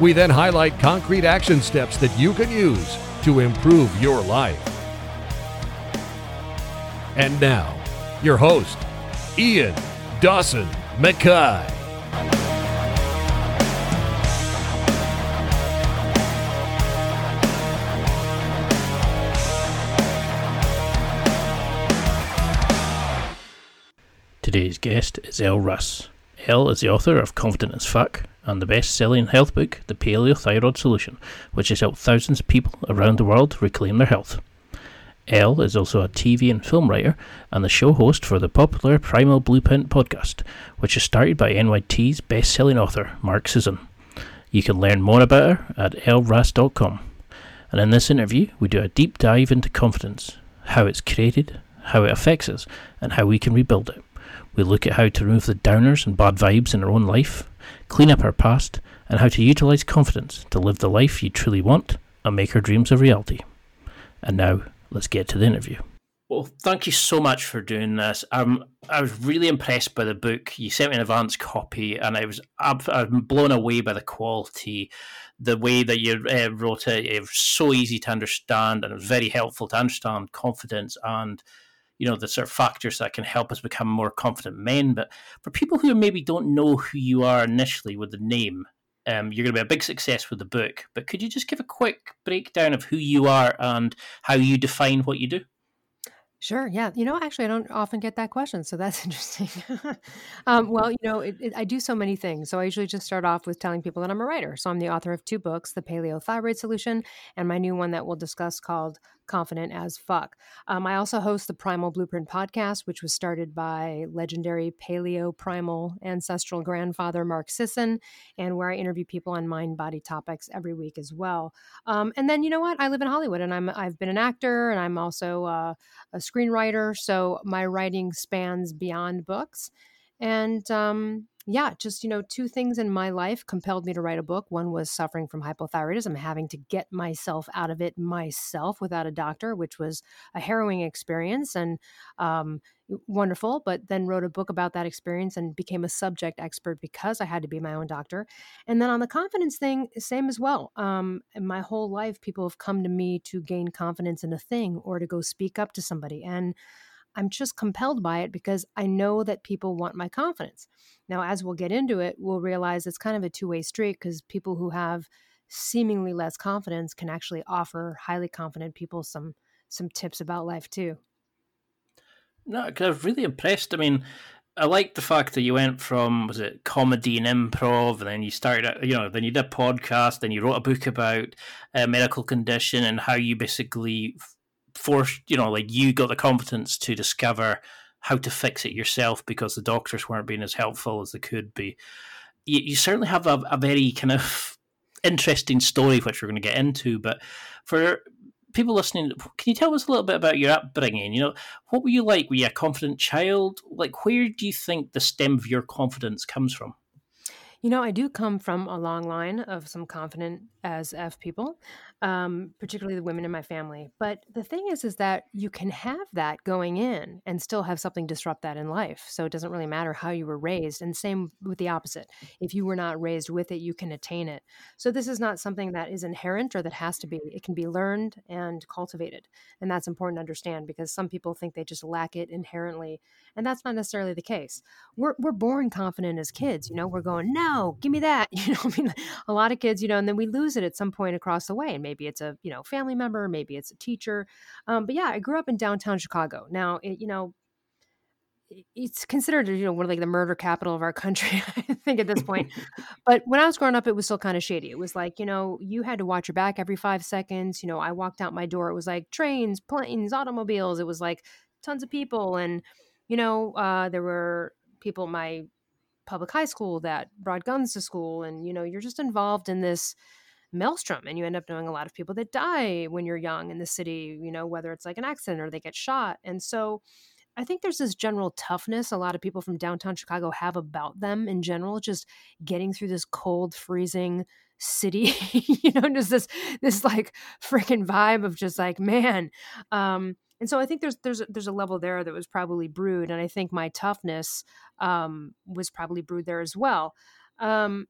We then highlight concrete action steps that you can use to improve your life. And now, your host, Ian Dawson Mackay. Today's guest is Elle Russ. Elle is the author of Confident as Fuck and the best selling health book, The Paleo Thyroid Solution, which has helped thousands of people around the world reclaim their health. Elle is also a TV and film writer and the show host for the popular Primal Blueprint podcast, which is started by NYT's best selling author, Mark Sisson. You can learn more about her at elleruss.com. And in this interview, we do a deep dive into confidence, how it's created, how it affects us, and how we can rebuild it. We look at how to remove the downers and bad vibes in our own life, clean up our past, and how to utilize confidence to live the life you truly want and make our dreams a reality. And now, let's get to the interview. Well, thank you so much for doing this. Um, I was really impressed by the book. You sent me an advance copy, and I was I'm blown away by the quality, the way that you uh, wrote it. It was so easy to understand, and it was very helpful to understand confidence and you know the sort of factors that can help us become more confident men. But for people who maybe don't know who you are initially with the name, um, you're going to be a big success with the book. But could you just give a quick breakdown of who you are and how you define what you do? Sure. Yeah. You know, actually, I don't often get that question, so that's interesting. um, well, you know, it, it, I do so many things. So I usually just start off with telling people that I'm a writer. So I'm the author of two books, The Paleo Thyroid Solution, and my new one that we'll discuss called confident as fuck. Um, I also host the Primal Blueprint podcast, which was started by legendary paleo primal ancestral grandfather Mark Sisson, and where I interview people on mind body topics every week as well. Um, and then you know what? I live in Hollywood, and I'm I've been an actor, and I'm also uh, a screenwriter. So my writing spans beyond books, and um, yeah, just, you know, two things in my life compelled me to write a book. One was suffering from hypothyroidism, having to get myself out of it myself without a doctor, which was a harrowing experience and um, wonderful. But then wrote a book about that experience and became a subject expert because I had to be my own doctor. And then on the confidence thing, same as well. Um, my whole life, people have come to me to gain confidence in a thing or to go speak up to somebody. And I'm just compelled by it because I know that people want my confidence. Now, as we'll get into it, we'll realize it's kind of a two way street because people who have seemingly less confidence can actually offer highly confident people some some tips about life too. No, because I was really impressed. I mean, I like the fact that you went from was it comedy and improv, and then you started, you know, then you did a podcast, then you wrote a book about a medical condition and how you basically forced, you know, like you got the competence to discover how to fix it yourself because the doctors weren't being as helpful as they could be. You, you certainly have a, a very kind of interesting story, which we're going to get into. But for people listening, can you tell us a little bit about your upbringing? You know, what were you like? Were you a confident child? Like, where do you think the stem of your confidence comes from? You know, I do come from a long line of some confident as F people um, particularly the women in my family. But the thing is, is that you can have that going in and still have something disrupt that in life. So it doesn't really matter how you were raised. And same with the opposite. If you were not raised with it, you can attain it. So this is not something that is inherent or that has to be. It can be learned and cultivated. And that's important to understand because some people think they just lack it inherently. And that's not necessarily the case. We're, we're born confident as kids. You know, we're going, no, give me that. You know, I mean, a lot of kids, you know, and then we lose it at some point across the way. And maybe it's a you know family member maybe it's a teacher um, but yeah i grew up in downtown chicago. Now it, you know it's considered you know one of like the murder capital of our country i think at this point. But when i was growing up it was still kind of shady. It was like you know you had to watch your back every five seconds. You know i walked out my door it was like trains planes automobiles. It was like tons of people. And you know uh, there were people at my public high school that brought guns to school. And you know you're just involved in this maelstrom and you end up knowing a lot of people that die when you're young in the city you know whether it's like an accident or they get shot and so I think there's this general toughness a lot of people from downtown Chicago have about them in general, just getting through this cold, freezing city, you know, just this this like freaking vibe of just like, man. Um, and so I think there's there's there's a level there that was probably brewed, and I think my toughness um, was probably brewed there as well. Um,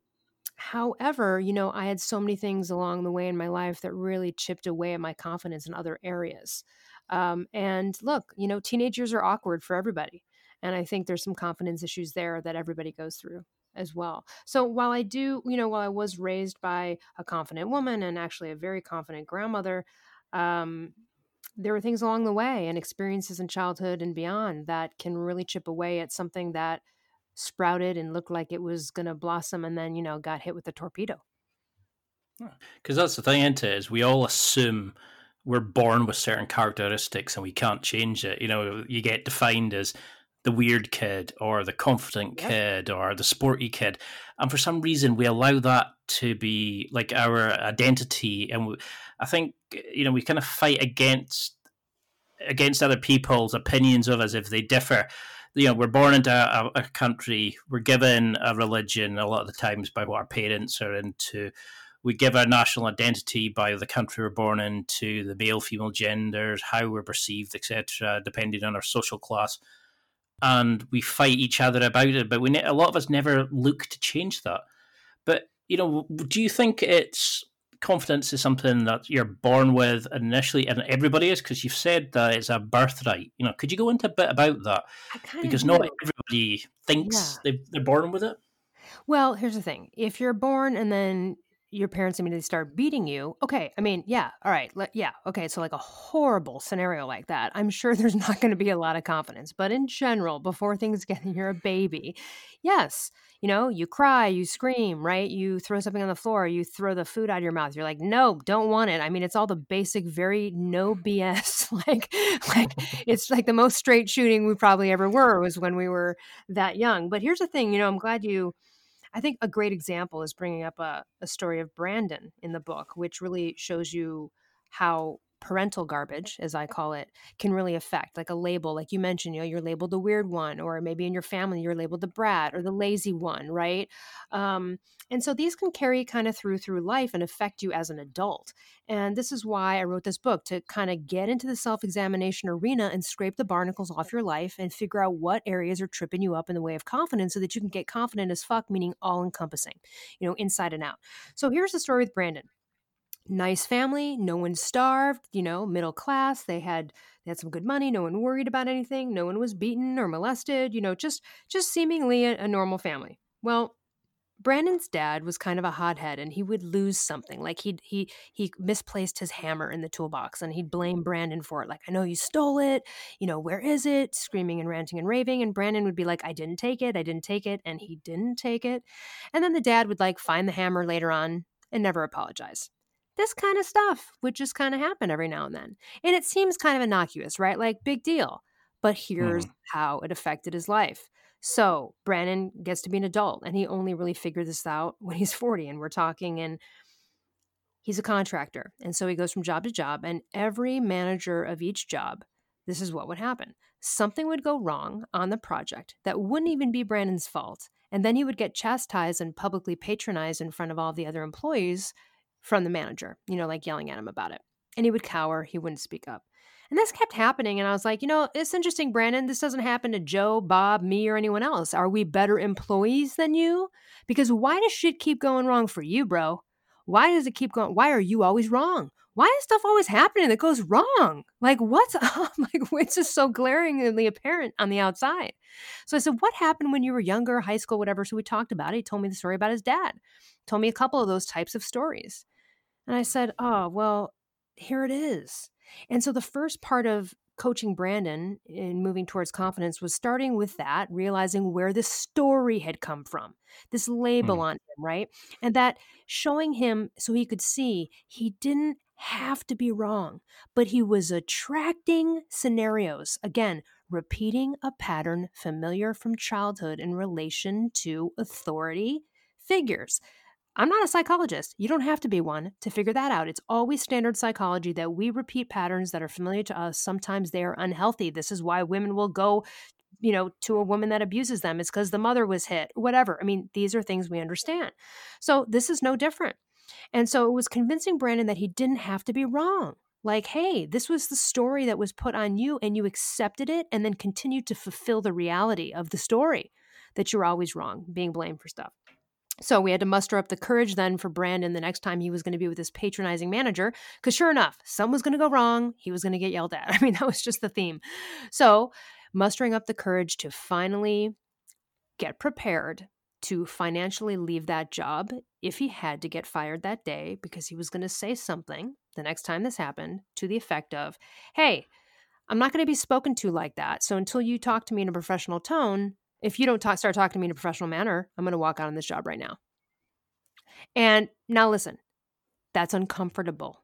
however, you know, I had so many things along the way in my life that really chipped away at my confidence in other areas. Um, and look, you know, teenagers are awkward for everybody. And I think there's some confidence issues there that everybody goes through as well. So while I do, you know, while I was raised by a confident woman and actually a very confident grandmother, um, there were things along the way and experiences in childhood and beyond that can really chip away at something that sprouted and looked like it was going to blossom and then, you know, got hit with a torpedo. Because that's the thing, isn't we all assume we're born with certain characteristics and we can't change it. You know, you get defined as the weird kid or the confident kid or the sporty kid. And for some reason, we allow that to be like our identity. And we, I think, you know, we kind of fight against against other people's opinions of us if they differ. You know, we're born into a, a country, we're given a religion a lot of the times by what our parents are into we give our national identity by the country we're born into, the male, female genders, how we're perceived, etc., depending on our social class, and we fight each other about it. But we, a lot of us never look to change that. But you know, do you think it's confidence is something that you're born with initially, and everybody is? Because you've said that it's a birthright. You know, could you go into a bit about that? Because not everybody thinks yeah. they're born with it. Well, here's the thing: if you're born and then your parents immediately start beating you. Okay, I mean, yeah, all right, let, yeah, okay. So like a horrible scenario like that, I'm sure there's not going to be a lot of confidence. But in general, before things get, you're a baby. Yes, you know, you cry, you scream, right? You throw something on the floor, you throw the food out of your mouth. You're like, no, don't want it. I mean, it's all the basic, very no BS. like, like it's like the most straight shooting we probably ever were was when we were that young. But here's the thing, you know, I'm glad you I think a great example is bringing up a, a story of Brandon in the book, which really shows you how parental garbage, as I call it, can really affect. Like a label, like you mentioned, you know, you're labeled the weird one, or maybe in your family you're labeled the brat or the lazy one, right? Um, and so these can carry kind of through through life and affect you as an adult. And this is why I wrote this book to kind of get into the self-examination arena and scrape the barnacles off your life and figure out what areas are tripping you up in the way of confidence so that you can get confident as fuck, meaning all encompassing, you know, inside and out. So here's the story with Brandon nice family no one starved you know middle class they had they had some good money no one worried about anything no one was beaten or molested you know just just seemingly a, a normal family well Brandon's dad was kind of a hothead and he would lose something. Like he he he misplaced his hammer in the toolbox and he'd blame Brandon for it. Like, I know you stole it. You know, where is it? Screaming and ranting and raving. And Brandon would be like, I didn't take it. I didn't take it. And he didn't take it. And then the dad would like find the hammer later on and never apologize this kind of stuff would just kind of happen every now and then. And it seems kind of innocuous, right? Like, big deal. But here's mm. how it affected his life. So, Brandon gets to be an adult, and he only really figured this out when he's 40. And we're talking, and he's a contractor. And so he goes from job to job, and every manager of each job, this is what would happen something would go wrong on the project that wouldn't even be Brandon's fault. And then he would get chastised and publicly patronized in front of all the other employees from the manager, you know, like yelling at him about it. And he would cower, he wouldn't speak up. And this kept happening. And I was like, you know, it's interesting, Brandon. This doesn't happen to Joe, Bob, me, or anyone else. Are we better employees than you? Because why does shit keep going wrong for you, bro? Why does it keep going? Why are you always wrong? Why is stuff always happening that goes wrong? Like, what's up? Like, it's just so glaringly apparent on the outside. So I said, What happened when you were younger, high school, whatever? So we talked about it. He told me the story about his dad, told me a couple of those types of stories. And I said, Oh, well, here it is. And so the first part of coaching Brandon in moving towards confidence was starting with that, realizing where this story had come from, this label mm. on him, right? And that showing him so he could see he didn't have to be wrong, but he was attracting scenarios, again, repeating a pattern familiar from childhood in relation to authority figures. I'm not a psychologist. You don't have to be one to figure that out. It's always standard psychology that we repeat patterns that are familiar to us. Sometimes they are unhealthy. This is why women will go, you know, to a woman that abuses them. It's because the mother was hit, whatever. I mean, these are things we understand. So this is no different. And so it was convincing Brandon that he didn't have to be wrong. Like, hey, this was the story that was put on you, and you accepted it and then continued to fulfill the reality of the story that you're always wrong, being blamed for stuff. So we had to muster up the courage then for Brandon the next time he was going to be with his patronizing manager, because sure enough, something was going to go wrong. He was going to get yelled at. I mean, that was just the theme. So mustering up the courage to finally get prepared to financially leave that job if he had to get fired that day because he was going to say something the next time this happened to the effect of, Hey, I'm not going to be spoken to like that. So until you talk to me in a professional tone, if you don't talk, start talking to me in a professional manner, I'm going to walk out on this job right now. And now listen, that's uncomfortable.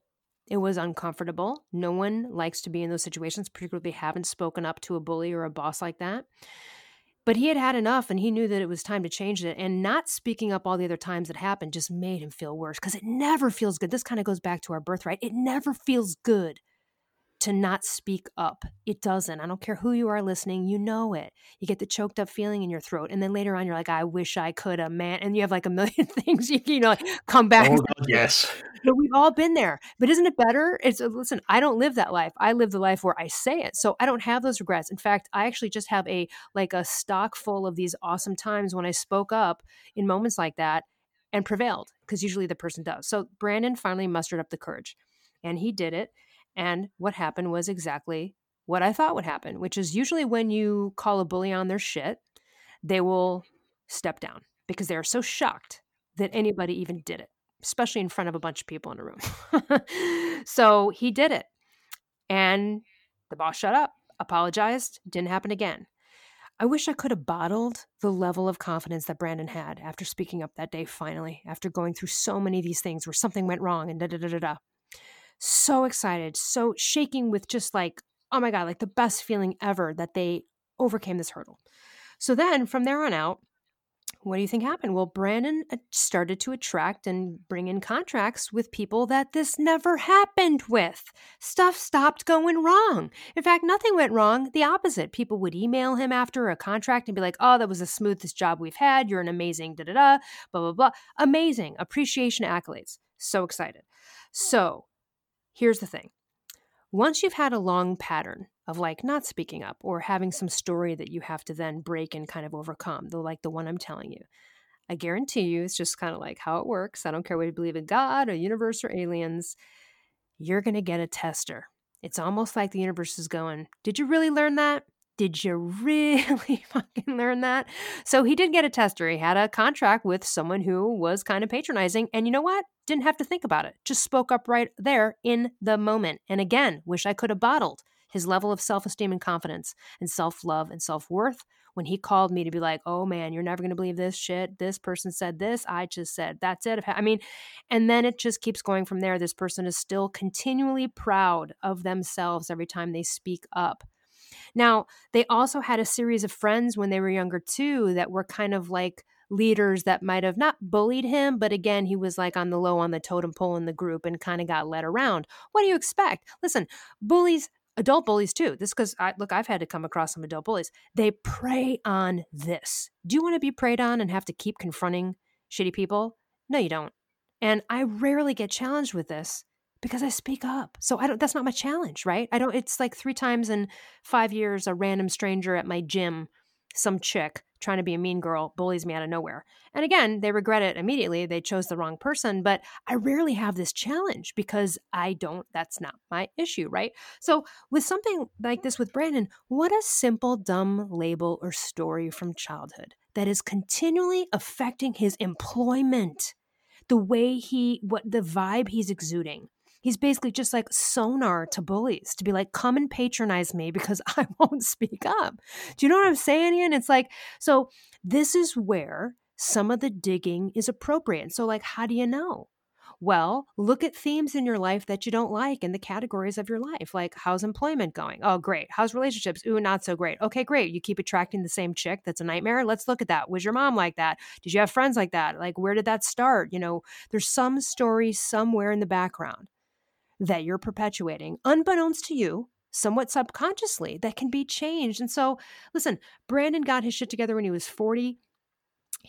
It was uncomfortable. No one likes to be in those situations, particularly haven't spoken up to a bully or a boss like that. But he had had enough and he knew that it was time to change it. And not speaking up all the other times that happened just made him feel worse because it never feels good. This kind of goes back to our birthright. It never feels good to not speak up. It doesn't. I don't care who you are listening, you know it. You get the choked up feeling in your throat. And then later on, you're like, I wish I could have, man. And you have like a million things you, you know, like come back. Oh, God, yes. But we've all been there. But isn't it better? It's uh, listen, I don't live that life. I live the life where I say it. So I don't have those regrets. In fact, I actually just have a like a stock full of these awesome times when I spoke up in moments like that and prevailed because usually the person does. So Brandon finally mustered up the courage and he did it and what happened was exactly what I thought would happen, which is usually when you call a bully on their shit, they will step down because they are so shocked that anybody even did it, especially in front of a bunch of people in a room. so he did it. And the boss shut up, apologized, didn't happen again. I wish I could have bottled the level of confidence that Brandon had after speaking up that day, finally, after going through so many of these things where something went wrong and da da da da da so excited, so shaking with just like, oh my God, like the best feeling ever that they overcame this hurdle. So then from there on out, what do you think happened? Well, Brandon uh, started to attract and bring in contracts with people that this never happened with. Stuff stopped going wrong. In fact, nothing went wrong. The opposite. People would email him after a contract and be like, oh, that was the smoothest job we've had. You're an amazing da da da, blah, blah, blah. Amazing. Appreciation accolades. So excited. So Here's the thing once you've had a long pattern of like not speaking up or having some story that you have to then break and kind of overcome, the like the one I'm telling you, I guarantee you it's just kind of like how it works. I don't care whether you believe in God or universe or aliens, you're going to get a tester. It's almost like the universe is going, Did you really learn that? Did you really fucking learn that? So he did get a tester. He had a contract with someone who was kind of patronizing. And you know what? Didn't have to think about it. Just spoke up right there in the moment. And again, wish I could have bottled his level of self esteem and confidence and self love and self worth when he called me to be like, oh man, you're never going to believe this shit. This person said this. I just said, that's it. I mean, and then it just keeps going from there. This person is still continually proud of themselves every time they speak up. Now, they also had a series of friends when they were younger too that were kind of like leaders that might have not bullied him, but again, he was like on the low on the totem pole in the group and kind of got led around. What do you expect? Listen, bullies adult bullies too. This because I look, I've had to come across some adult bullies. They prey on this. Do you want to be preyed on and have to keep confronting shitty people? No, you don't. And I rarely get challenged with this because I speak up. So I don't that's not my challenge, right? I don't it's like 3 times in 5 years a random stranger at my gym, some chick trying to be a mean girl bullies me out of nowhere. And again, they regret it immediately. They chose the wrong person, but I rarely have this challenge because I don't that's not my issue, right? So with something like this with Brandon, what a simple dumb label or story from childhood that is continually affecting his employment the way he what the vibe he's exuding He's basically just like sonar to bullies to be like, come and patronize me because I won't speak up. Do you know what I'm saying, Ian? It's like, so this is where some of the digging is appropriate. So, like, how do you know? Well, look at themes in your life that you don't like in the categories of your life. Like, how's employment going? Oh, great. How's relationships? Ooh, not so great. Okay, great. You keep attracting the same chick that's a nightmare. Let's look at that. Was your mom like that? Did you have friends like that? Like, where did that start? You know, there's some story somewhere in the background that you're perpetuating, unbeknownst to you, somewhat subconsciously, that can be changed. And so, listen, Brandon got his shit together when he was 40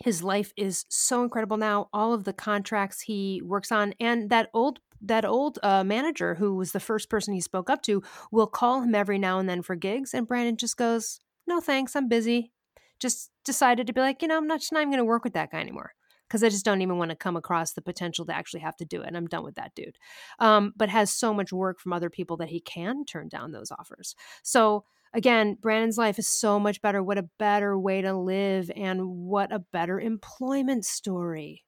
his life is so incredible now all of the contracts he works on and that old that old uh, manager who was the first person he spoke up to will call him every now and then for gigs and brandon just goes no thanks i'm busy. Just decided to be like you know i'm not, not even going to work with that guy anymore because i just don't even want to come across the potential to actually have to do it and i'm done with that dude um, but has so much work from other people that he can turn down those offers so again, Brandon's life is so much better. What a better way to live, and what a better employment story.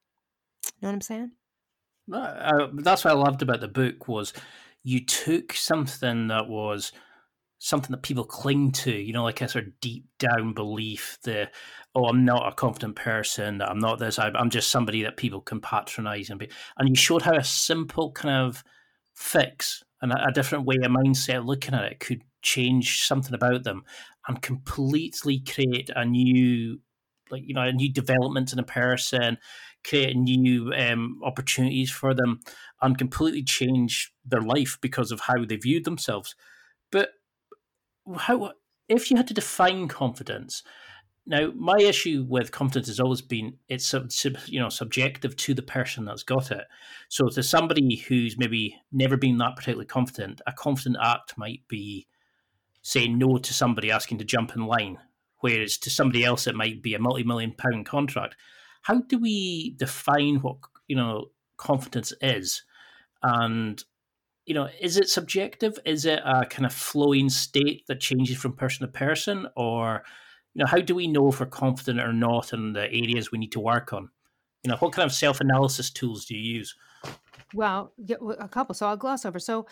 You know what I'm saying? Uh, that's what I loved about the book was you took something that was something that people cling to, you know, like a sort of deep down belief that, oh, I'm not a confident person, I'm not this, I'm just somebody that people can patronize and be. And you showed how a simple kind of fix and a, a different way of mindset looking at it could change something about them and completely create a new like you know a new development in a person create new um, opportunities for them and completely change their life because of how they viewed themselves but how if you had to define confidence now my issue with confidence has always been it's sub, sub, you know subjective to the person that's got it so to somebody who's maybe never been that particularly confident a confident act might be saying no to somebody asking to jump in line, whereas to somebody else it might be a multi-million pound contract. How do we define what you know confidence is, and you know is it subjective? Is it a kind of flowing state that changes from person to person, or you know how do we know if we're confident or not in the areas we need to work on? You know what kind of self-analysis tools do you use? Well, a couple. So I'll gloss over. So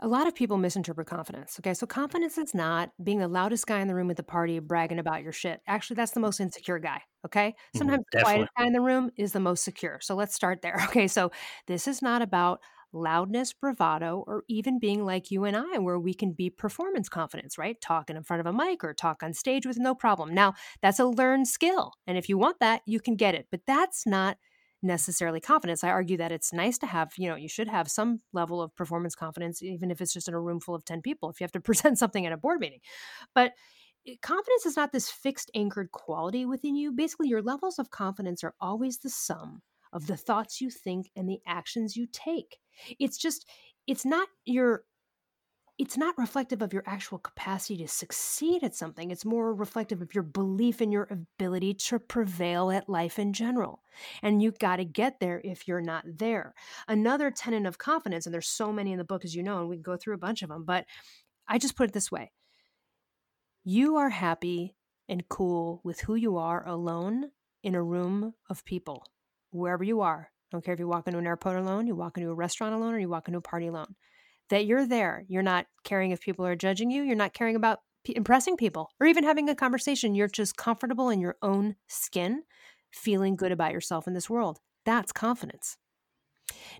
a lot of people misinterpret confidence. Okay, so confidence is not being the loudest guy in the room at the party bragging about your shit. Actually, that's the most insecure guy. Okay, mm-hmm, sometimes the quietest guy in the room is the most secure. So let's start there. Okay, so this is not about loudness, bravado, or even being like you and I, where we can be performance confidence, right? Talking in front of a mic or talk on stage with no problem. Now, that's a learned skill. And if you want that, you can get it. But that's not necessarily confidence. I argue that it's nice to have, you know, you should have some level of performance confidence, even if it's just in a room full of 10 people, if you have to present something at a board meeting. But eh, confidence is not this fixed, anchored quality within you. Basically, your levels of confidence are always the sum of the thoughts you think and the actions you take. It's just, it's not your it's not reflective of your actual capacity to succeed at something. It's more reflective of your belief in your ability to prevail at life in general. And you got to get there if you're not there. Another tenet of confidence, and there's so many in the book, as you know, and we can go through a bunch of them, but I just put it this way you are happy and cool with who you are alone in a room of people, wherever you are. Don't care if you walk into an airport alone, you walk into a restaurant alone, or you walk into a party alone that you're there. You're not caring if people are judging you. You're not caring about impressing people or even having a conversation. You're just comfortable in your own skin, feeling good about yourself in this world. That's confidence.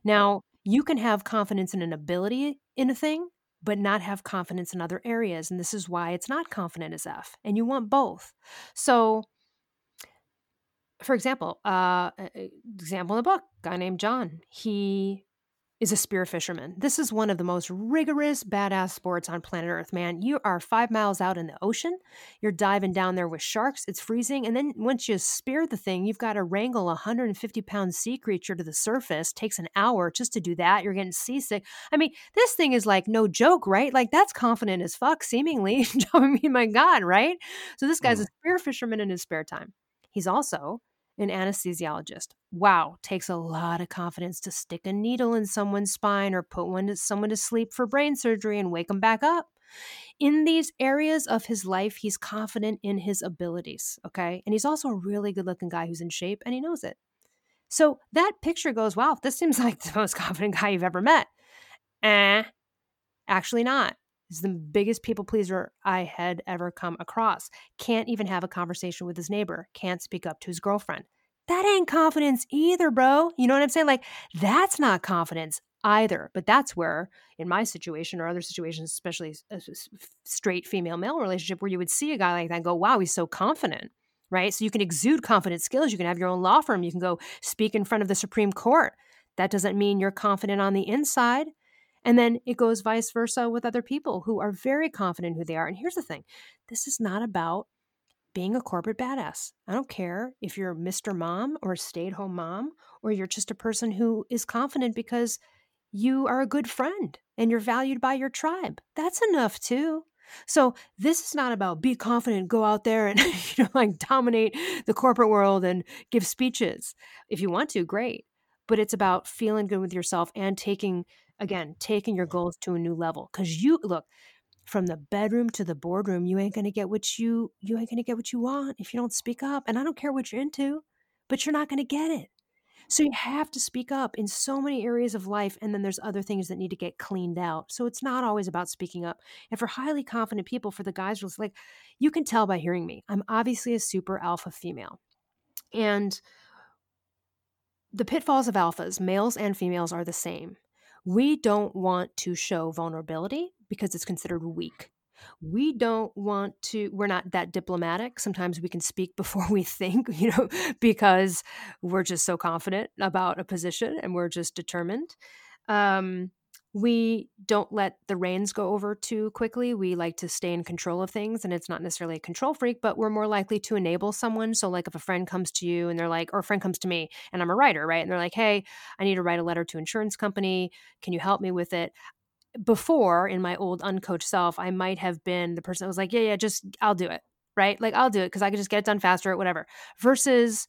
Now, you can have confidence in an ability in a thing, but not have confidence in other areas. And this is why it's not confident as F. And you want both. So, for example, uh, example in the book, guy named John. He is a spear fisherman. This is one of the most rigorous, badass sports on planet Earth, man. You are five miles out in the ocean. You're diving down there with sharks. It's freezing. And then once you spear the thing, you've got to wrangle a 150 pound sea creature to the surface. Takes an hour just to do that. You're getting seasick. I mean, this thing is like no joke, right? Like that's confident as fuck, seemingly. I mean, my God, right? So this guy's mm. a spear fisherman in his spare time. He's also an anesthesiologist. Wow, takes a lot of confidence to stick a needle in someone's spine or put one to, someone to sleep for brain surgery and wake them back up. In these areas of his life, he's confident in his abilities, okay? And he's also a really good looking guy who's in shape and he knows it. So that picture goes, wow, this seems like the most confident guy you've ever met. Eh, actually not. He's the biggest people pleaser I had ever come across. Can't even have a conversation with his neighbor. Can't speak up to his girlfriend. that ain't confidence either, bro. You know what I'm saying? Like, that's not confidence either. But that's where, in my situation or other situations, especially a uh, straight female male relationship, where you would see a guy like that and go, wow, he's so confident, right? So you can exude confident skills. You can have your own law firm. You can go speak in front of the Supreme Court. That doesn't mean you're confident on the inside. And then it goes vice versa with other people who are very confident who they are. And here's the thing this is not about being a corporate badass. I don't care if you're Mr. Mom or a stay at home mom, or you're just a person who is confident because you are a good friend and you're valued by your tribe. That's enough too. So this is not about be confident, go out there and you know like dominate the corporate world and give speeches. If you want to, great. But it's about feeling good with yourself and taking again, taking your goals to a new level cuz you look from the bedroom to the boardroom, you ain't going to get what you you ain't going to get what you want if you don't speak up. And I don't care what you're into, but you're not going to get it. So you have to speak up in so many areas of life, and then there's other things that need to get cleaned out. So it's not always about speaking up. And for highly confident people, for the guys who's like, you can tell by hearing me, I'm obviously a super alpha female. And the pitfalls of alphas, males and females, are the same. We don't want to show vulnerability because it's considered weak. We don't want to we're not that diplomatic. Sometimes we can speak before we think you know because we're just so confident about a position and we're just determined. Um, we don't let the reins go over too quickly. We like to stay in control of things, and it's not necessarily a control freak, but we're more likely to enable someone. So, like if a friend comes to you and they're like, or a friend comes to me and I'm a writer, right? And they're like, hey, I need to write a letter to insurance company. Can you help me with it? before in my old uncoached self, I might have been the person that was like, yeah, yeah, just I'll do it. Right. Like I'll do it because I can just get it done faster or whatever. Versus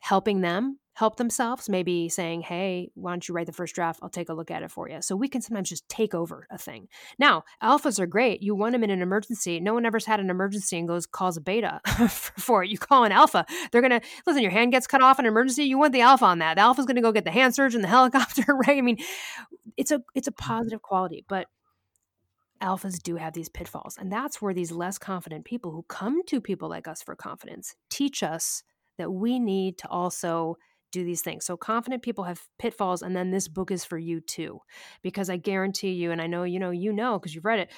helping them help themselves, maybe saying, hey, why don't you write the first draft? I'll take a look at it for you. So we can sometimes just take over a thing. Now, alphas are great. You want them in an emergency. No one ever's had an emergency and goes, calls a beta for it. You call an alpha. They're going to, listen, your hand gets cut off in an emergency. You want the alpha on that. The alpha's going to go get the hand surgeon, the helicopter, right? I mean, it's a, it's a mm-hmm. positive quality, but alphas do have these pitfalls. And that's where these less confident people who come to people like us for confidence teach us that we need to also do these things. So confident people have pitfalls and then this book is for you too. Because I guarantee you and I know you know you know because you've read it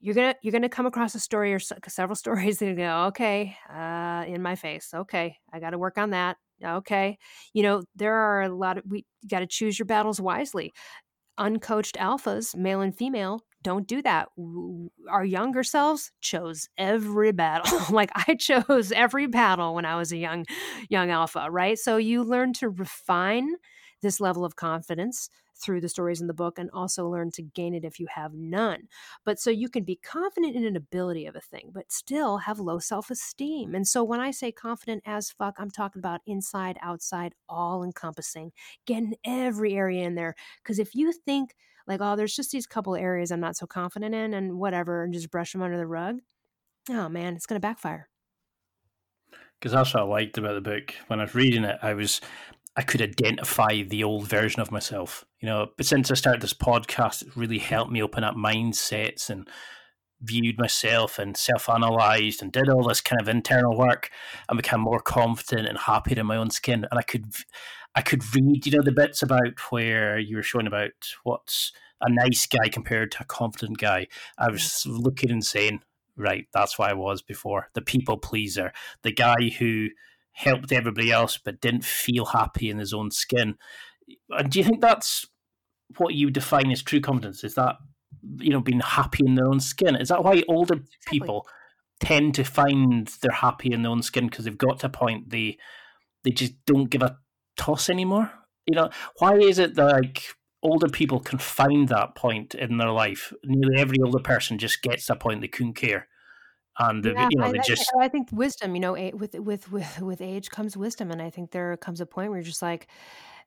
you're gonna you're gonna come across a story or several stories that go okay uh, in my face okay i got to work on that okay you know there are a lot of we got to choose your battles wisely uncoached alphas male and female don't do that. Our younger selves chose every battle. like I chose every battle when I was a young young alpha, right? So you learn to refine this level of confidence through the stories in the book and also learn to gain it if you have none. But so you can be confident in an ability of a thing, but still have low self esteem. And so when I say confident as fuck, I'm talking about inside, outside, all encompassing, getting every area in there. Because if you think like, oh, there's just these couple areas I'm not so confident in and whatever, and just brush them under the rug, oh man, it's going to backfire. Because that's what I liked about the book. When I was reading it, I was I could identify the old version of myself. You know, but since I started this podcast, it really helped me open up mindsets and viewed myself and self-analyzed and did all this kind of internal work and became more confident and happier in my own skin. And I could I could read, you know, the bits about where you were showing about what's a nice guy compared to a confident guy. I was looking and saying, right, that's why I was before. The people pleaser, the guy who helped everybody else but didn't feel happy in his own skin. And do you think that's what you define as true confidence? Is that you know being happy in their own skin? Is that why older exactly. people tend to find they're happy in their own skin because they've got to a point they they just don't give a toss anymore? You know, why is it that like older people can find that point in their life? Nearly every older person just gets that point they couldn't care. And the, yeah, you know, I, they just I, I think wisdom, you know, with with with with age comes wisdom. And I think there comes a point where you're just like,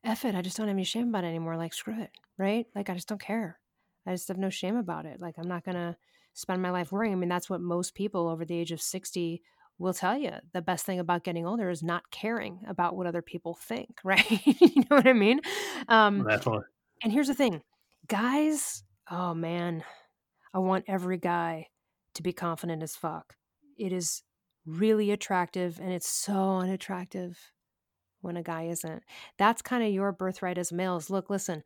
F it, I just don't have any shame about it anymore. Like screw it. Right? Like I just don't care. I just have no shame about it. Like I'm not gonna spend my life worrying. I mean, that's what most people over the age of 60 will tell you the best thing about getting older is not caring about what other people think, right? you know what I mean? Um, Definitely. And here's the thing guys, oh man, I want every guy to be confident as fuck. It is really attractive and it's so unattractive when a guy isn't. That's kind of your birthright as males. Look, listen,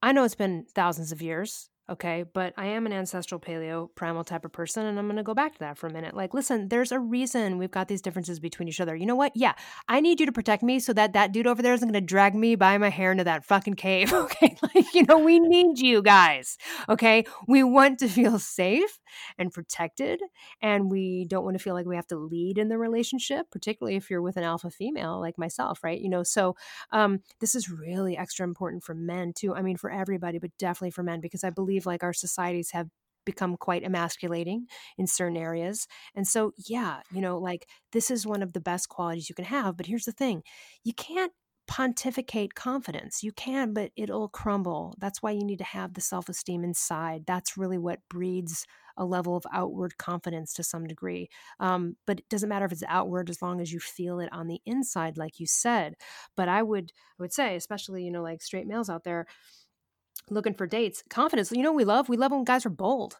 I know it's been thousands of years Okay. But I am an ancestral paleo primal type of person. And I'm going to go back to that for a minute. Like, listen, there's a reason we've got these differences between each other. You know what? Yeah. I need you to protect me so that that dude over there isn't going to drag me by my hair into that fucking cave. Okay. Like, you know, we need you guys. Okay. We want to feel safe and protected. And we don't want to feel like we have to lead in the relationship, particularly if you're with an alpha female like myself. Right. You know, so um, this is really extra important for men too. I mean, for everybody, but definitely for men, because I believe believe like our societies have become quite emasculating in certain areas. And so, yeah, you know, like this is one of the best qualities you can have. But here's the thing you can't pontificate confidence. You can, but it'll crumble. That's why you need to have the self esteem inside. That's really what breeds a level of outward confidence to some degree. Um, but it doesn't matter if it's outward as long as you feel it on the inside, like you said. But I would, I would say, especially, you know, like straight males out there, looking for dates. Confidence, you know, we love we love when guys are bold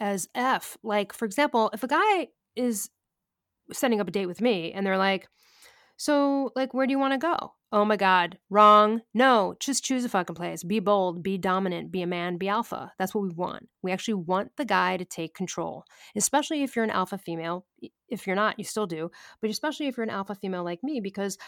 as f. Like for example, if a guy is setting up a date with me and they're like, "So, like, where do you want to go?" Oh my god, wrong. No, just choose a fucking place. Be bold, be dominant, be a man, be alpha. That's what we want. We actually want the guy to take control, especially if you're an alpha female. If you're not, you still do, but especially if you're an alpha female like me, because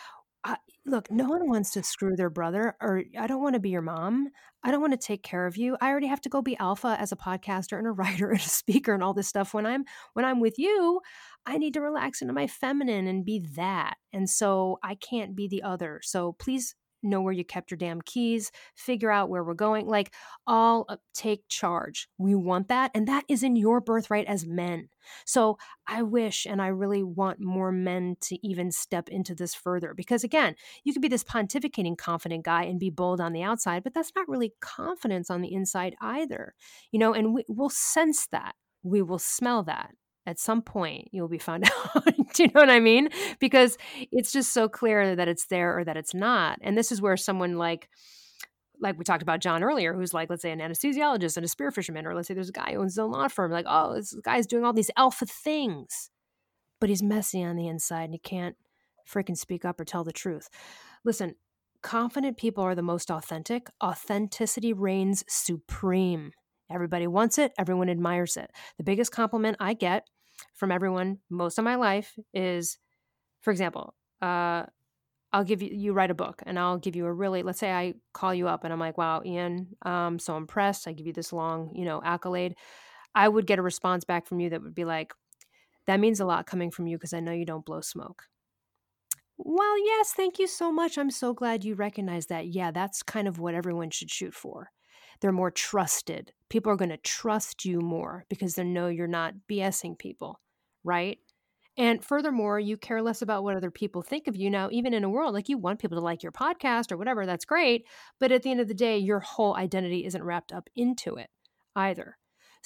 I, look, no one wants to screw their brother, or I don't want to be your mom. I don't want to take care of you. I already have to go be alpha as a podcaster and a writer and a speaker and all this stuff. When I'm when I'm with you, I need to relax into my feminine and be that. And so I can't be the other. So please know where you kept your damn keys, figure out where we're going. Like, all uh, take charge. We want that. And that is in your birthright as men. So I wish and I really want more men to even step into this further because, again, you could be this pontificating confident guy and be bold on the outside, but that's not really confidence on the inside either. You know, and we, we'll sense that. We will smell that at some point you'll be found out. Do you know what I mean? Because it's just so clear that it's there or that it's not. And this is where someone like, like we talked about John earlier, who's like, let's say an anesthesiologist and a spear fisherman, or let's say there's a guy who owns his own law firm, like, oh, this guy's doing all these alpha things, but he's messy on the inside and he can't freaking speak up or tell the truth. Listen, confident people are the most authentic. Authenticity reigns supreme. Everybody wants it, everyone admires it. The biggest compliment I get from everyone most of my life is, for example, uh, I'll give you you write a book and I'll give you a really let's say I call you up and I'm like, wow, Ian, I'm so impressed. I give you this long, you know, accolade. I would get a response back from you that would be like, that means a lot coming from you because I know you don't blow smoke. Well, yes, thank you so much. I'm so glad you recognize that. Yeah, that's kind of what everyone should shoot for they're more trusted. People are going to trust you more because they know you're not BSing people, right? And furthermore, you care less about what other people think of you. Now, even in a world like you want people to like your podcast or whatever, that's great. But at the end of the day, your whole identity isn't wrapped up into it either.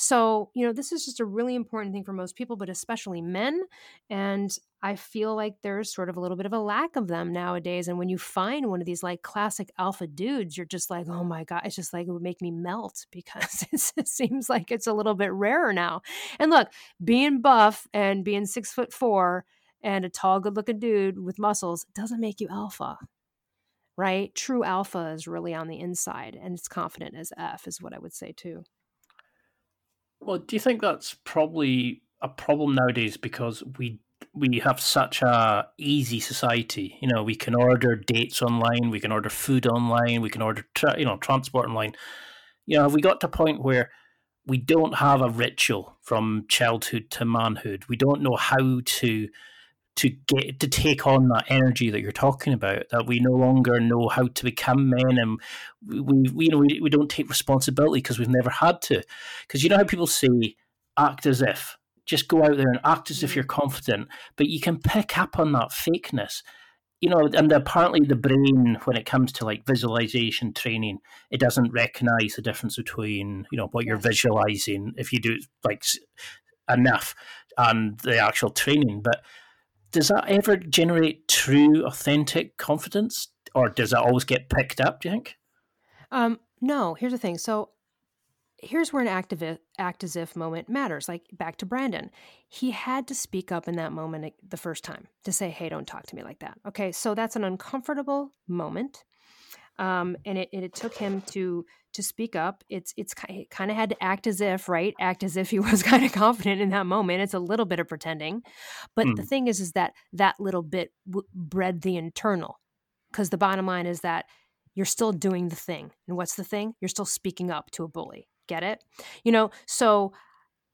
So, you know, this is just a really important thing for most people, but especially men. And I feel like there's sort of a little bit of a lack of them nowadays. And when you find one of these like classic alpha dudes, you're just like, oh my God, it's just like it would make me melt because it seems like it's a little bit rarer now. And look, being buff and being six foot four and a tall, good looking dude with muscles doesn't make you alpha right? True alpha is really on the inside and it's confident as F, is what I would say too. Well, do you think that's probably a problem nowadays because we we have such a easy society. You know, we can order dates online, we can order food online, we can order tra- you know transport online. You know, have we got to a point where we don't have a ritual from childhood to manhood? We don't know how to to get to take on that energy that you're talking about that we no longer know how to become men and we, we you know we, we don't take responsibility because we've never had to. Because you know how people say act as if. Just go out there and act as if mm. you're confident but you can pick up on that fakeness. You know and apparently the brain when it comes to like visualization training it doesn't recognize the difference between you know what you're visualizing if you do it like enough and the actual training but does that ever generate true, authentic confidence, or does that always get picked up? Do you think? Um, no. Here's the thing. So, here's where an act as if moment matters. Like back to Brandon, he had to speak up in that moment the first time to say, "Hey, don't talk to me like that." Okay, so that's an uncomfortable moment, um, and it, it took him to to speak up. It's it's it kind of had to act as if, right? Act as if he was kind of confident in that moment. It's a little bit of pretending, but mm. the thing is, is that that little bit w- bred the internal, because the bottom line is that you're still doing the thing. And what's the thing? You're still speaking up to a bully. Get it? You know, so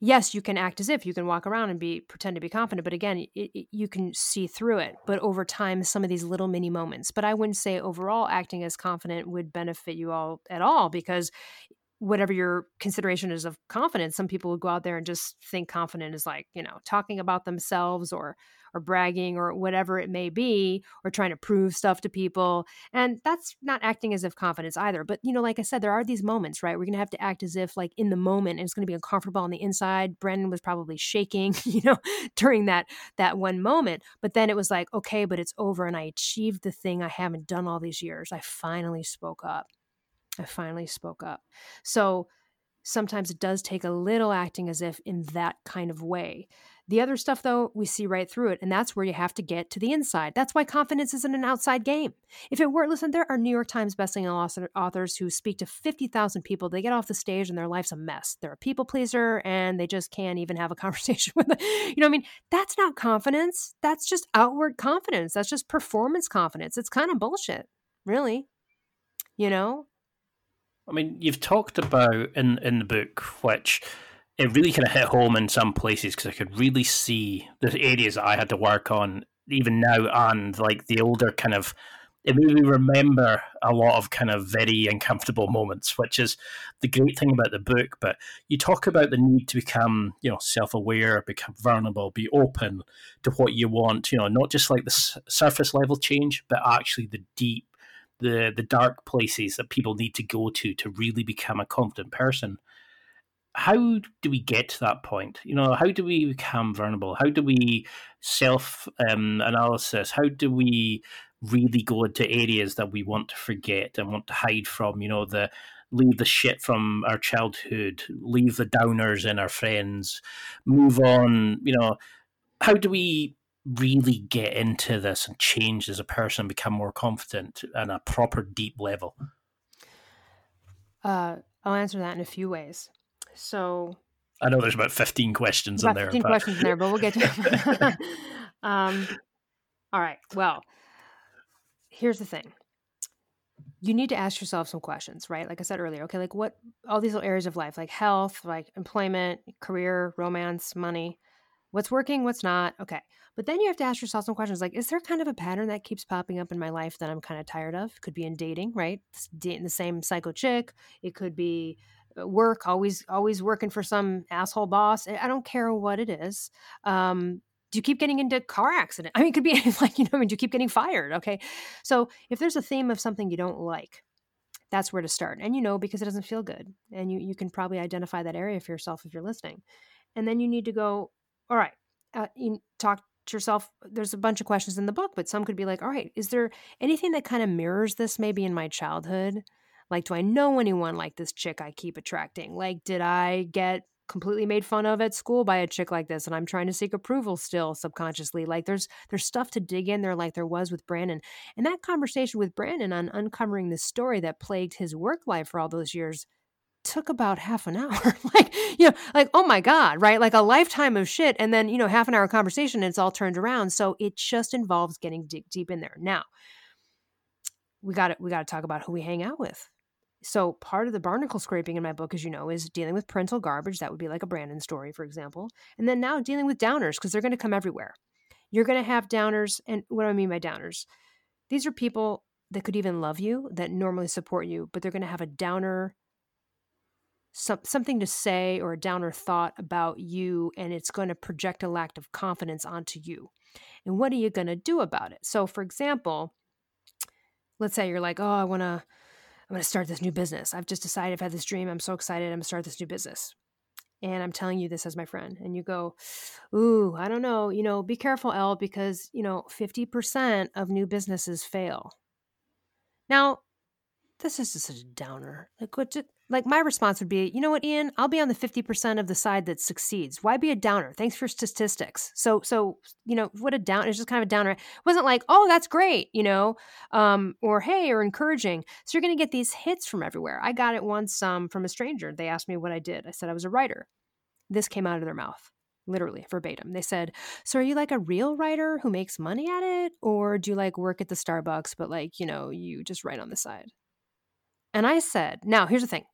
yes, you can act as if you can walk around and be pretend to be confident, but again, it, it, you can see through it. But over time, some of these little mini moments. But I wouldn't say overall acting as confident would benefit you all at all because whatever your consideration is of confidence, some people would go out there and just think confident is like you know talking about themselves or or bragging or whatever it may be or trying to prove stuff to people and that's not acting as if confidence either but you know like i said there are these moments right we're to have to act as if like in the moment and it's to be uncomfortable on the inside brandon was probably shaking you know during that that one moment but then it was like okay but it's over and i achieved the thing i haven't done all these years i finally spoke up i finally spoke up so sometimes it does take a little acting as if in that kind of way the other stuff, though, we see right through it, and that's where you have to get to the inside. That's why confidence isn't an outside game. If it weren't, listen, there are New York Times bestselling authors who speak to 50,000 people. They get off the stage and their life's a mess. They're a people pleaser and they just can't even have a conversation with them. You know, I mean, that's not confidence. That's just outward confidence. That's just performance confidence. It's kind of bullshit, really. You know? I mean, you've talked about in in the book, which it really kind of hit home in some places because I could really see the areas that I had to work on even now and like the older kind of it made me remember a lot of kind of very uncomfortable moments, which is the great thing about the book. But you talk about the need to become, you know, self-aware, become vulnerable, be open to what you want. You know, not just like the surface level change, but actually the deep, the the dark places that people need to go to to really become a confident person how do we get to that point? You know, how do we become vulnerable? How do we self um, analysis? How do we really go into areas that we want to forget and want to hide from? You know, the leave the shit from our childhood, leave the downers in our friends, move on. You know, how do we really get into this and change as a person, become more confident on a proper deep level? Uh, I'll answer that in a few ways. So I know there's about 15 questions about in there. 15 but... questions in there, but we'll get to um, all right. Well, here's the thing. You need to ask yourself some questions, right? Like I said earlier, okay, like what all these little areas of life, like health, like employment, career, romance, money, what's working, what's not. Okay. But then you have to ask yourself some questions like, is there kind of a pattern that keeps popping up in my life that I'm kind of tired of? Could be in dating, right? Dating the same psycho chick. It could be uh, work, always always working for some asshole boss. I don't care what it is. Um, do you keep getting into car accident? I mean, it could be like you know, I mean, do you keep getting fired? Okay, so if there's a theme of something you don't like, that's where to start. And you know, because it doesn't feel good, and you you can probably identify that area for yourself if you're listening. And then you need to go. All right, uh, you talk yourself. There's a bunch of questions in the book, but some could be like, all right, is there anything that kind of mirrors this maybe in my childhood? Like, do I know anyone like this chick I keep attracting? Like, did I get completely made fun of at school by a chick like this and I'm trying to seek approval still subconsciously. Like there's there's stuff to dig in there like there was with Brandon. And that conversation with Brandon on uncovering the story that plagued his work life for all those years took about half an hour. like, you know, like, oh my God, right? Like a lifetime of shit. And then, you know, half an hour conversation and it's all turned around. So it just involves getting deep, deep in there. Now, we got to we got to talk about who we hang out with. So part of the barnacle scraping in my book, as you know, is dealing with parental garbage. That would be like a Brandon story, for example. And then now dealing with downers because they're going to come everywhere. You're going to have downers. And what do I mean by downers? These are people that could even love you, that normally support you, but they're going to have a downer, some, something to say or a downer thought about you, and it's going to project a lack of confidence onto you. And what are you going to do about it? So, for example, let's say you're like, oh, I want to I'm going to start this new business. I've just decided I've had this dream. I'm so excited. I'm going to start this new business. And I'm telling you this as my friend. And you go, Ooh, I don't know. You know, be careful, Elle, because, you know, 50% of new businesses fail. Now, this is just a downer. Like, what? Like my response would be, you know what, Ian, I'll be on the 50% of the side that succeeds. Why be a downer? Thanks for statistics. So, so, you know, what a down, it's just kind of a downer. It wasn't like, oh, that's great, you know, um, or hey, or encouraging. So you're going to get these hits from everywhere. I got it once um, from a stranger. They asked me what I did. I said I was a writer. This came out of their mouth literally verbatim. They said, So are you like a real writer who makes money at it? Or do you like work at the Starbucks, but like, you know, you just write on the side? And I said, Now, here's the thing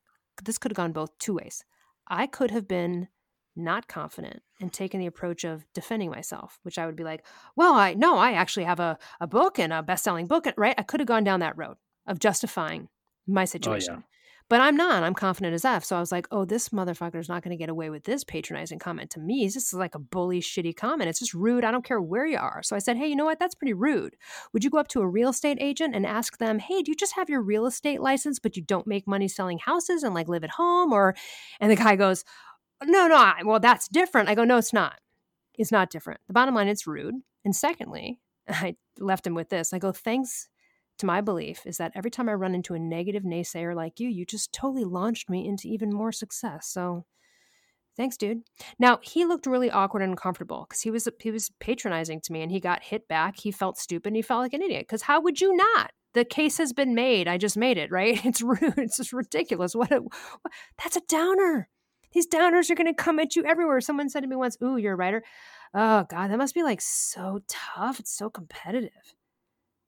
this could have gone both two ways. I could have been not confident and taken the approach of defending myself, which I would be like, Well, I no, I actually have a, a book and a best selling book, right? I could have gone down that road of justifying my situation. Oh, yeah. But I'm not. I'm confident as F. So I was like, oh, this motherfucker is not going to get away with this patronizing comment to me. This is like a bully, shitty comment. It's just rude. I don't care where you are. So I said, hey, you know what? That's pretty rude. Would you go up to a real estate agent and ask them, hey, do you just have your real estate license, but you don't make money selling houses and like live at home? Or, and the guy goes, no, no, I, well, that's different. I go, no, it's not. It's not different. The bottom line, it's rude. And secondly, I left him with this. I go, thanks to my belief is that every time I run into a negative naysayer like you, you just totally launched me into even more success. So thanks, dude. Now he looked really awkward and uncomfortable because he was he was patronizing to me and he got hit back. He felt stupid he felt like an idiot. Because how would you not? The case has been made. I just made it, right? It's rude. It's just ridiculous. What, a, what that's a downer. These downers are going to come at you everywhere. Someone said to me once, "Ooh, you're a writer." Oh God, that must be like so tough. It's so competitive.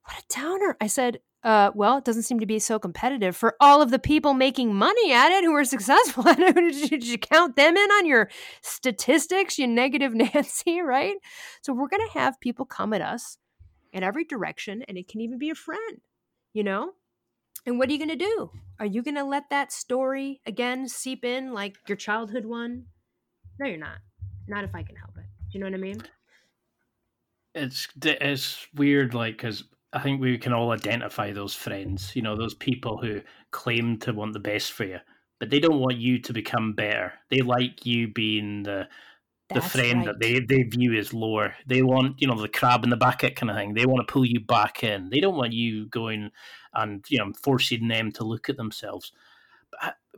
What a downer. I said, uh, well, it doesn't seem to be so competitive for all of the people making money at it who are successful. Did you, did you count them in on your statistics, you negative Nancy, right? So we're going to have people come at us in every direction, and it can even be a friend, you know? And what are you going to do? Are you going to let that story again seep in like your childhood one? No, you're not. Not if I can help it. Do you know what I mean? It's it's weird, like because I think we can all identify those friends, you know, those people who claim to want the best for you, but they don't want you to become better. They like you being the the That's friend right. that they, they view as lower. They want, you know, the crab in the bucket kind of thing. They want to pull you back in. They don't want you going and, you know, forcing them to look at themselves.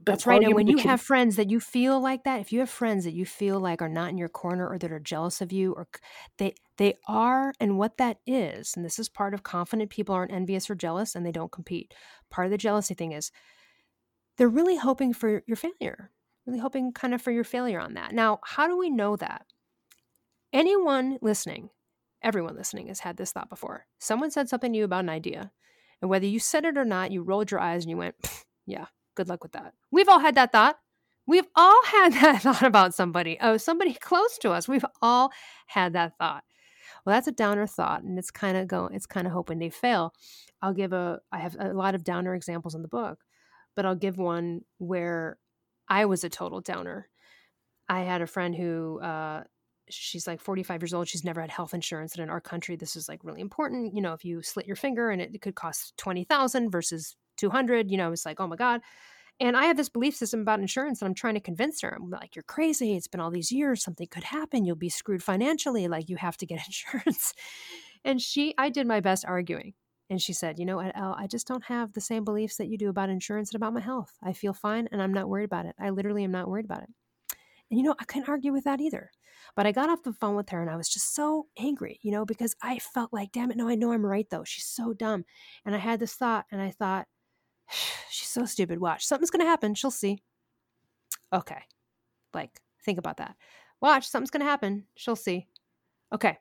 That's right. And when you have friends that you feel like that, if you have friends that you feel like are not in your corner or that are jealous of you, or they they are, and what that is, and this is part of confident people aren't envious or jealous, and they don't compete. Part of the jealousy thing is they're really hoping for your failure, really hoping kind of for your failure on that. Now, how do we know that? Anyone listening, everyone listening has had this thought before. Someone said something to you about an idea, and whether you said it or not, you rolled your eyes and you went, "Yeah." Good luck with that. We've all had that thought. We've all had that thought about somebody. Oh, somebody close to us. We've all had that thought. Well, that's a downer thought, and it's kind of going. It's kind of hoping they fail. I'll give a. I have a lot of downer examples in the book, but I'll give one where I was a total downer. I had a friend who uh, she's like 45 years old she's never had health insurance and in our country this is like really important you know if you slit your finger and it, it could cost 20000 versus 200 you know it's like oh my god. And i have this belief system about insurance and i'm trying to convince her. I'm like you're crazy. It's been all these years. Something could happen. You'll be screwed financially. Like you have to get insurance. And she i did my best arguing. And she said you know Elle, i just don't have the same beliefs that you do about insurance and about my health. I feel fine and i'm not worried about it. I literally am not worried about it. And you know i couldn't argue with that either. But I got off the phone with her and I was just so angry, you know, because I felt like, damn it, no, I know I'm right though. She's so dumb. And I had this thought and I thought, She's so stupid. Watch. Something's going to happen. She'll see. Okay. Like, think about that. Watch. Something's going to happen. She'll see. Okay.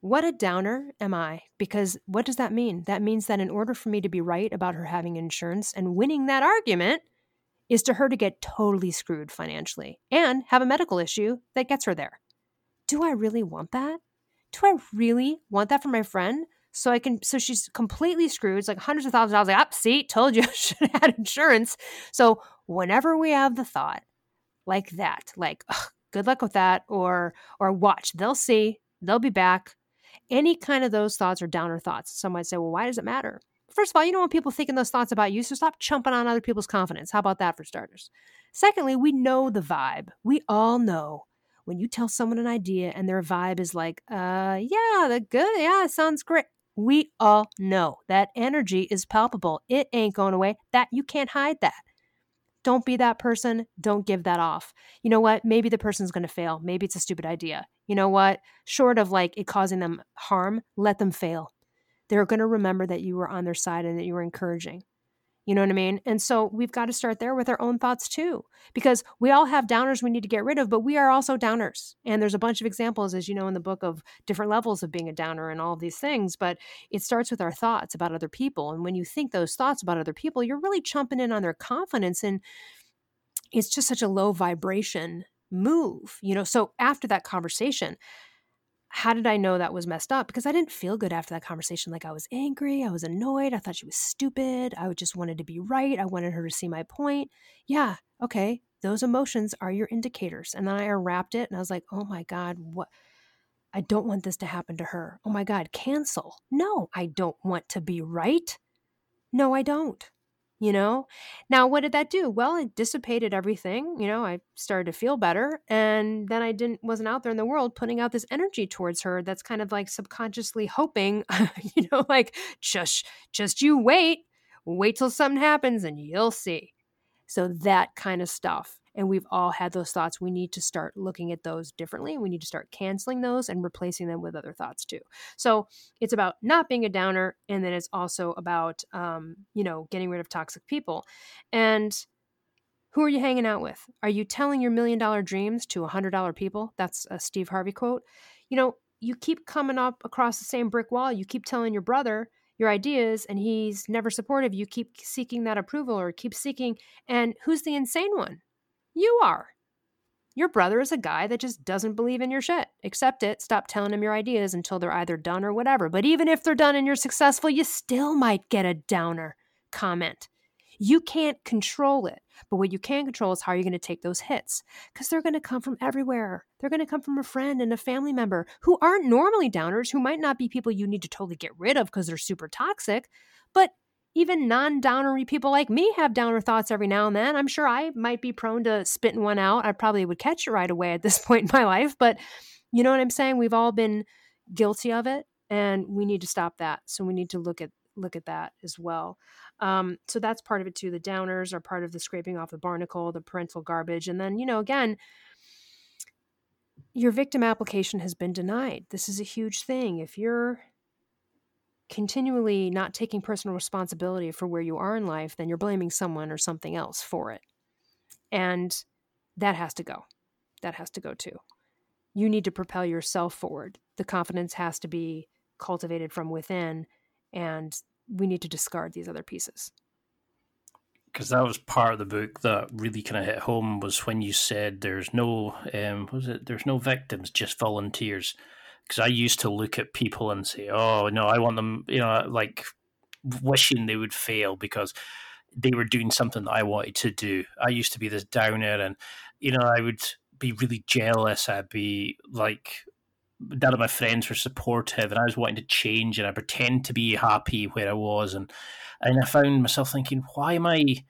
What a downer am I? Because what does that mean? That means that in order for me to be right about her having insurance and winning that argument is to her to get totally screwed financially and have a medical issue that gets her there. Do I really want that? Do I really want that for my friend? So I can, so she's completely screwed. It's like hundreds of thousands of dollars. Like, ah, see, told you I should have had insurance. So whenever we have the thought like that, like, good luck with that, or, or watch, they'll see, they'll be back. Any kind of those thoughts are downer thoughts. Some might say, well, why does it matter? First of all, you don't want people thinking those thoughts about you, so stop chumping on other people's confidence. How about that for starters? Secondly, we know the vibe. We all know when you tell someone an idea and their vibe is like, uh, yeah, the good, yeah, sounds great. We all know that energy is palpable. It ain't going away. That you can't hide that. Don't be that person. Don't give that off. You know what? Maybe the person's going to fail. Maybe it's a stupid idea. You know what? Short of like it causing them harm, let them fail. They're going to remember that you were on their side and that you were encouraging. You know what I mean? And so we've got to start there with our own thoughts too, because we all have downers we need to get rid of, but we are also downers. And there's a bunch of examples, as you know, in the book of different levels of being a downer and all of these things. But it starts with our thoughts about other people. And when you think those thoughts about other people, you're really chumping in on their confidence. And it's just such a low vibration move, you know? So after that conversation, how did I know that was messed up? Because I didn't feel good after that conversation. Like I was angry, I was annoyed, I thought she was stupid, I just wanted to be right, I wanted her to see my point. Yeah, okay, those emotions are your indicators. And then I unwrapped it and I was like, oh my God, what? I don't want this to happen to her. Oh my God, cancel. No, I don't want to be right. No, I don't you know? Now what did that do? Well it dissipated everything you know i started to feel better and then i didn't wasn't out there in the world putting out this energy towards her that's kind of like subconsciously hoping you know like just just you wait. Wait till something happens and you'll see. So that kind of stuff and we've all had those thoughts we need to start looking at those differently we need to start canceling those and replacing them with other thoughts too. So it's about not being a downer and then it's also about um, you know getting rid of toxic people. And who are you hanging out with? Are you telling your million dollar dreams to a hundred dollar people? That's a steve harvey quote. You know you keep coming up across the same brick wall you keep telling your brother your ideas and he's never supportive you keep seeking that approval or keep seeking and who's the insane one you are. Your brother is a guy that just doesn't believe in your shit. Accept it. Stop telling him your ideas until they're either done or whatever. But even if they're done and you're successful, you still might get a downer comment. You can't control it. But what you can control is how you're going to take those hits because they're going to come from everywhere. They're going to come from a friend and a family member who aren't normally downers, who might not be people you need to totally get rid of because they're super toxic, but even non downery people like me have downer thoughts every now and then. I'm sure I might be prone to spitting one out. I probably would catch it right away at this point in my life, but you know what I'm saying? We've all been guilty of it and we need to stop that. So we need to look at look at that as well. Um, so that's part of it too. The downers are part of the scraping off the barnacle, the parental garbage. And then, you know, again, your victim application has been denied. This is a huge thing. If you're continually not taking personal responsibility for where you are in life, then you're blaming someone or something else for it. And that has to go. That has to go too. You need to propel yourself forward. The confidence has to be cultivated from within, and we need to discard these other pieces. Because that was part of the book that really kind of hit home was when you said there's no, um, was it? There's no victims, just volunteers because I used to look at people and say, "Oh no, I want them," you know, like wishing they would fail because they were doing something that I wanted to do. I used to be this downer, and you know, I would be really jealous. I'd be like, none of my friends were supportive, and I was wanting to change, and I pretend to be happy where I was, and and I found myself thinking, why am I?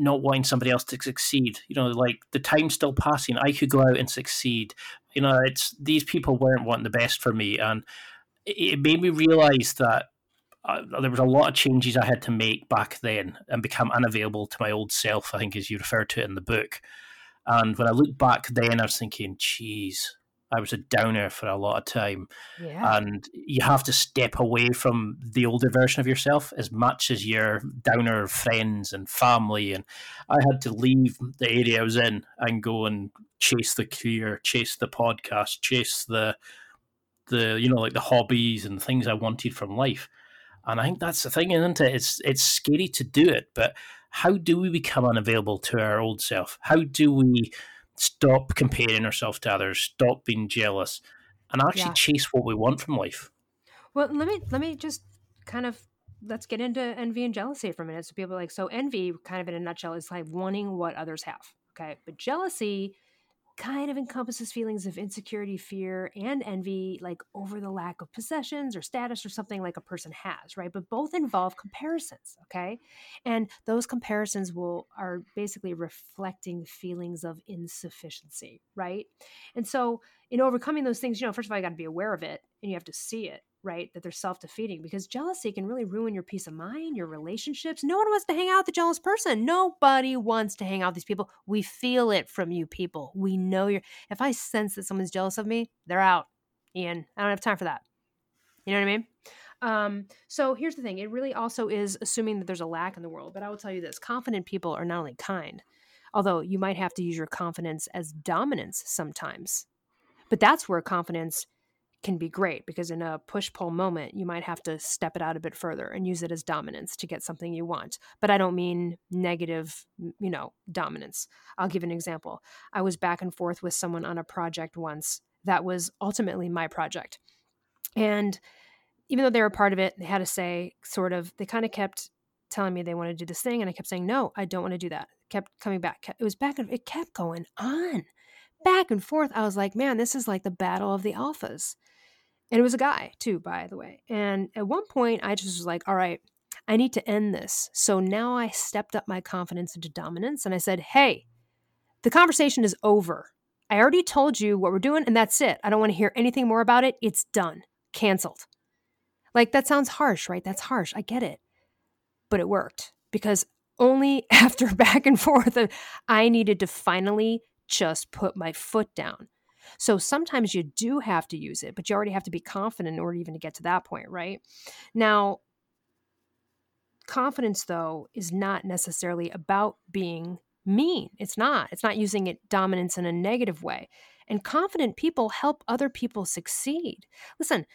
not wanting somebody else to succeed. You know, like the time's still passing. I could go out and succeed. You know, it's these people weren't wanting the best for me, and it, made me realize that uh, there was a lot of changes I had to make back then and become unavailable to my old self. I think, as you refer to it in the book. And when I look back then, I was thinking, "Geez, I was a downer for a lot of time. Yeah. And you have to step away from the older version of yourself as much as your downer friends and family. And I had to leave the area I was in and go and chase the career, chase the podcast, chase the the you know like the hobbies and things I wanted from life. And I think that's the thing, isn't it? It's it's scary to do it, but how do we become unavailable to our old self? How do we stop comparing ourselves to others, stop being jealous, and actually yeah. chase what we want from life. Well, let me let me just kind of let's get into envy and jealousy for a minute. So people like so envy, kind of in a nutshell, is like wanting what others have. Okay, but jealousy kind of encompasses feelings of insecurity, fear, and envy, like over the lack of possessions or status or something like a person has, right? But both involve comparisons, okay? And those comparisons will are basically reflecting feelings of insufficiency, right? And so in overcoming those things, you know, first of all, you got to be aware of it and you have to see it right? That they're self defeating because jealousy can really ruin your peace of mind, your relationships. No one wants to hang out with a jealous person. Nobody wants to hang out with these people. We feel it from you people. We know you're, if I sense that someone's jealous of me, they're out. Ian, I don't have time for that. You know what I mean? Um, so here's the thing it really also is assuming that there's a lack in the world. But I will tell you this confident people are not only kind, although you might have to use your confidence as dominance sometimes. But that's where confidence can be great because in a push pull moment, you might have to step it out a bit further and use it as dominance to get something you want. But I don't mean negative, you know, dominance. I'll give an example. I was back and forth with someone on a project once that was ultimately my project. And even though they were part of it, they had to say, sort of, they kind of kept telling me they want to do this thing. And I kept saying, no, I don't want to do that. kept coming back. It was back and it kept going on back and forth. I was like, man, this is like the battle of the alphas. And it was a guy, too, by the way. And at one point, I just was like, all right, I need to end this. So now I stepped up my confidence into dominance and I said, hey, the conversation is over. I already told you what we're doing, and that's it. I don't want to hear anything more about it. It's done, canceled. Like, that sounds harsh, right? That's harsh. I get it. But it worked because only after back and forth, I needed to finally just put my foot down. So sometimes you do have to use it, but you already have to be confident in order even to get to that point, right? Now, confidence, though, is not necessarily about being mean. It's not. It's not using it dominance in a negative way. And confident people help other people succeed. Listen,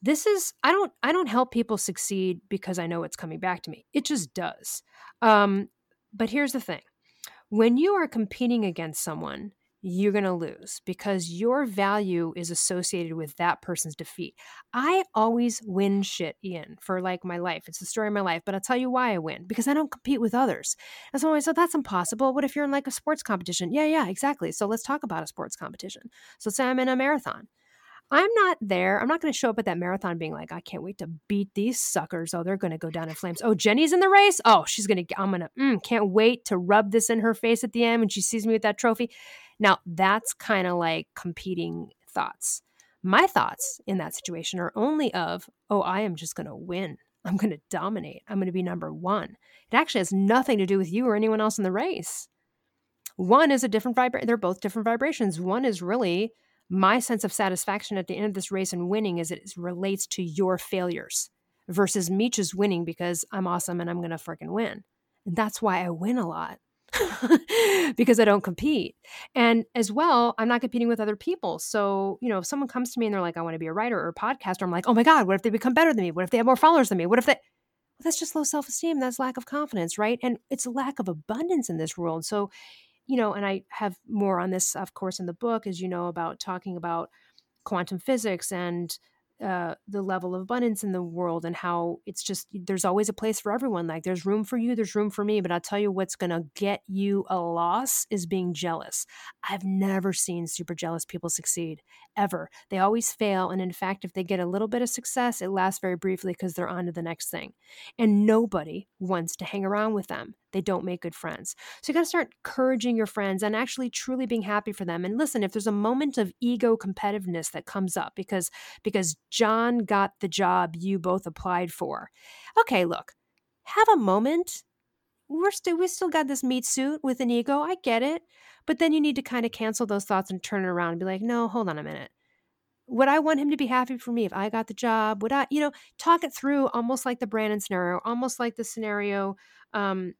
this is I don't I don't help people succeed because I know it's coming back to me. It just does. Um, but here's the thing: when you are competing against someone you're going to lose because your value is associated with that person's defeat. I always win shit, Ian, for like my life. It's the story of my life, but I'll tell you why I win because I don't compete with others. And so I said, oh, that's impossible. What if you're in like a sports competition? Yeah, yeah, exactly. So let's talk about a sports competition. So say I'm in a marathon. I'm not there. I'm not going to show up at that marathon being like, I can't wait to beat these suckers. Oh, they're going to go down in flames. Oh, Jenny's in the race. Oh, she's going to, I'm going to, mm, can't wait to rub this in her face at the end when she sees me with that trophy. Now, that's kind of like competing thoughts. My thoughts in that situation are only of, oh, I am just going to win. I'm going to dominate. I'm going to be number one. It actually has nothing to do with you or anyone else in the race. One is a different vibration. They're both different vibrations. One is really my sense of satisfaction at the end of this race and winning is it relates to your failures versus me just winning because I'm awesome and I'm going to freaking win. And that's why I win a lot. because I don't compete. And as well, I'm not competing with other people. So, you know, if someone comes to me and they're like, I want to be a writer or a podcaster, I'm like, oh my God, what if they become better than me? What if they have more followers than me? What if they. Well, that's just low self esteem. That's lack of confidence, right? And it's a lack of abundance in this world. So, you know, and I have more on this, of course, in the book, as you know, about talking about quantum physics and uh, the level of abundance in the world and how it's just there's always a place for everyone. Like there's room for you, there's room for me. But I'll tell you what's going to get you a loss is being jealous. I've never seen super jealous people succeed ever. They always fail. And in fact, if they get a little bit of success, it lasts very briefly because they're on to the next thing. And nobody wants to hang around with them they don't make good friends. So you got to start encouraging your friends and actually truly being happy for them. And listen, if there's a moment of ego competitiveness that comes up because because John got the job you both applied for. Okay, look. Have a moment. We're still we still got this meat suit with an ego. I get it. But then you need to kind of cancel those thoughts and turn it around and be like, "No, hold on a minute would I want him to be happy for me if I got the job? Would I, you know, talk it through almost like the Brandon scenario, almost like the scenario um,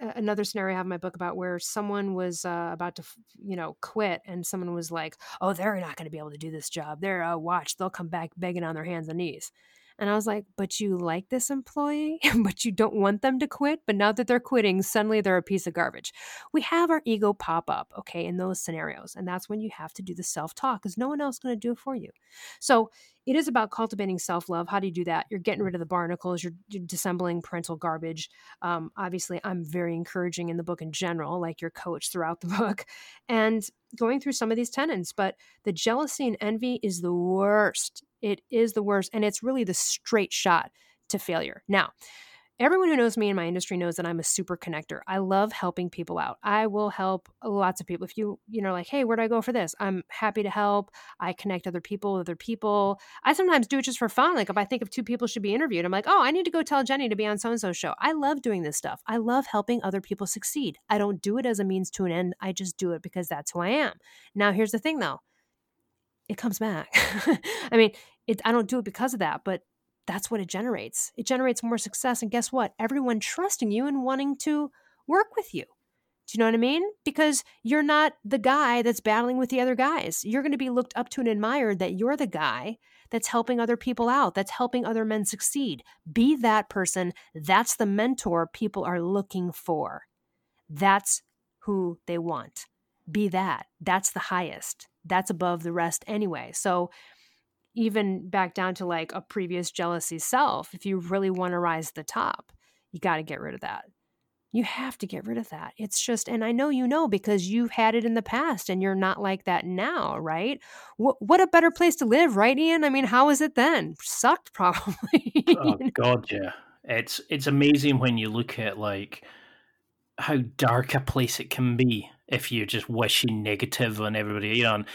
another scenario I have in my book about where someone was uh, about to, you know, quit, and someone was like, "Oh, they're not going to be able to do this job. They're uh, watch, they'll come back begging on their hands and knees." And I was like, but you like this employee, but you don't want them to quit. But now that they're quitting, suddenly they're a piece of garbage. We have our ego pop up, okay, in those scenarios. And that's when you have to do the self talk because no one else is going to do it for you. So it is about cultivating self love. How do you do that? You're getting rid of the barnacles, you're, you're disassembling parental garbage. Um, obviously, I'm very encouraging in the book in general, like your coach throughout the book, and going through some of these tenets. But the jealousy and envy is the worst it is the worst. And it's really the straight shot to failure. Now, everyone who knows me in my industry knows that I'm a super connector. I love helping people out. I will help lots of people. If you, you know, like, hey, where do I go for this? I'm happy to help. I connect other people with other people. I sometimes do it just for fun. Like if I think of two people should be interviewed, I'm like, oh, I need to go tell Jenny to be on so and so show. I love doing this stuff. I love helping other people succeed. I don't do it as a means to an end. I just do it because that's who I am. Now, here's the thing though it comes back. I mean, it, I don't do it because of that, but that's what it generates. It generates more success. And guess what? Everyone trusting you and wanting to work with you. Do you know what I mean? Because you're not the guy that's battling with the other guys. You're going to be looked up to and admired that you're the guy that's helping other people out, that's helping other men succeed. Be that person. That's the mentor people are looking for. That's who they want. Be that. That's the highest. That's above the rest anyway. So, even back down to like a previous jealousy self, if you really want to rise to the top, you got to get rid of that. You have to get rid of that. It's just, and I know you know because you've had it in the past and you're not like that now, right? What, what a better place to live, right, Ian? I mean, how was it then? Sucked, oh, probably. oh, God, yeah. It's it's amazing when you look at like how dark a place it can be if you're just wishing negative on everybody, you know. And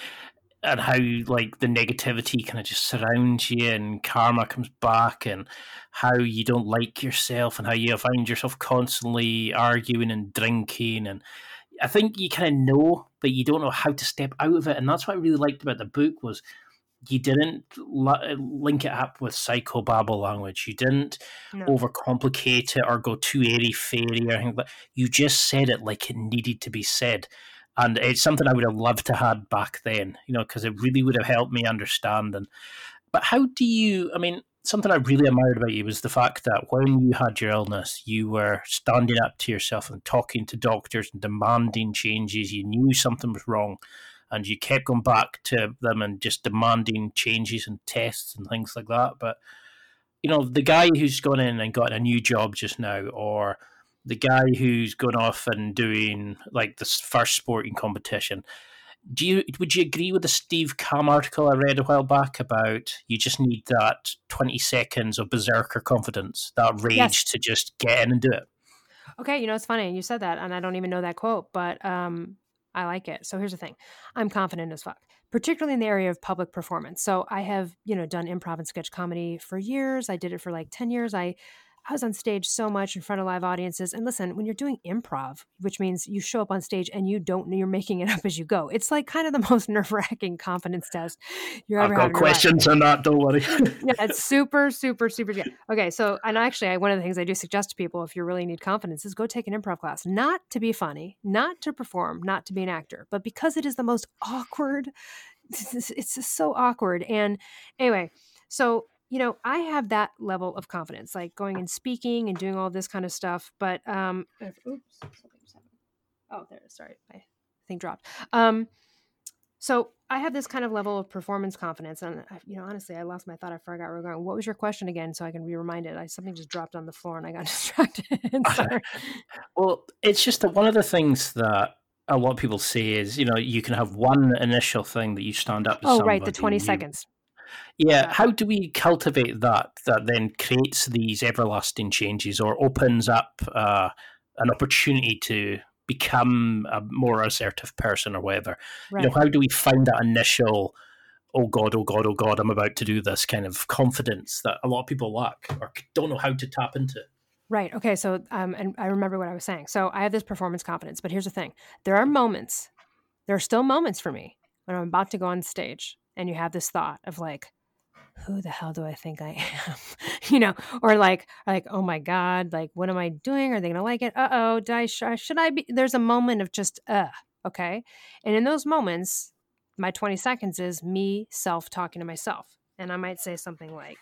and how like the negativity kind of just surrounds you and karma comes back and how you don't like yourself and how you find yourself constantly arguing and drinking and I think you kind of know but you don't know how to step out of it and that's what I really liked about the book was you didn't link it up with psychobabble language. You didn't no. overcomplicate it or go too airy fairy or anything. But you just said it like it needed to be said and it's something I would have loved to had back then, you know, because it really would have helped me understand. And but how do you? I mean, something I really admired about you was the fact that when you had your illness, you were standing up to yourself and talking to doctors and demanding changes. You knew something was wrong, and you kept going back to them and just demanding changes and tests and things like that. But you know, the guy who's gone in and got a new job just now, or the guy who's gone off and doing like this first sporting competition. Do you would you agree with the Steve Kamb article I read a while back about you just need that twenty seconds of berserker confidence, that rage yes. to just get in and do it? Okay, you know it's funny you said that, and I don't even know that quote, but um, I like it. So here's the thing: I'm confident as fuck, particularly in the area of public performance. So I have you know done improv and sketch comedy for years. I did it for like ten years. I I was on stage so much in front of live audiences. And listen, when you're doing improv, which means you show up on stage and you don't, you're making it up as you go. It's like kind of the most nerve wracking confidence test you're ever I've got questions or not, don't worry. yeah, it's super, super, super. Yeah. Okay. So, and actually, I, one of the things I do suggest to people if you really need confidence is go take an improv class, not to be funny, not to perform, not to be an actor, but because it is the most awkward. It's, it's just so awkward. And anyway, so you know, I have that level of confidence, like going and speaking and doing all this kind of stuff. But um, oops, oh, there. Sorry, my thing dropped. Um, so I have this kind of level of performance confidence, and I, you know, honestly, I lost my thought. I forgot where we're going. What was your question again, so I can be reminded? I something just dropped on the floor, and I got distracted. Sorry. well, it's just that one of the things that a lot of people say is, you know, you can have one initial thing that you stand up. oh, right, the twenty seconds. Yeah, how do we cultivate that that then creates these everlasting changes or opens up uh, an opportunity to become a more assertive person or whatever? Right. You know, how do we find that initial oh god, oh god, oh god, I'm about to do this kind of confidence that a lot of people lack or don't know how to tap into? Right. Okay. So, um, and I remember what I was saying. So I have this performance confidence, but here's the thing: there are moments, there are still moments for me when I'm about to go on stage, and you have this thought of like, who the hell do I think I am? you know, or like, like, oh my God, like, what am I doing? Are they going to like it? Uh oh, I, should I be? There's a moment of just, uh, okay. And in those moments, my 20 seconds is me self talking to myself. And I might say something like,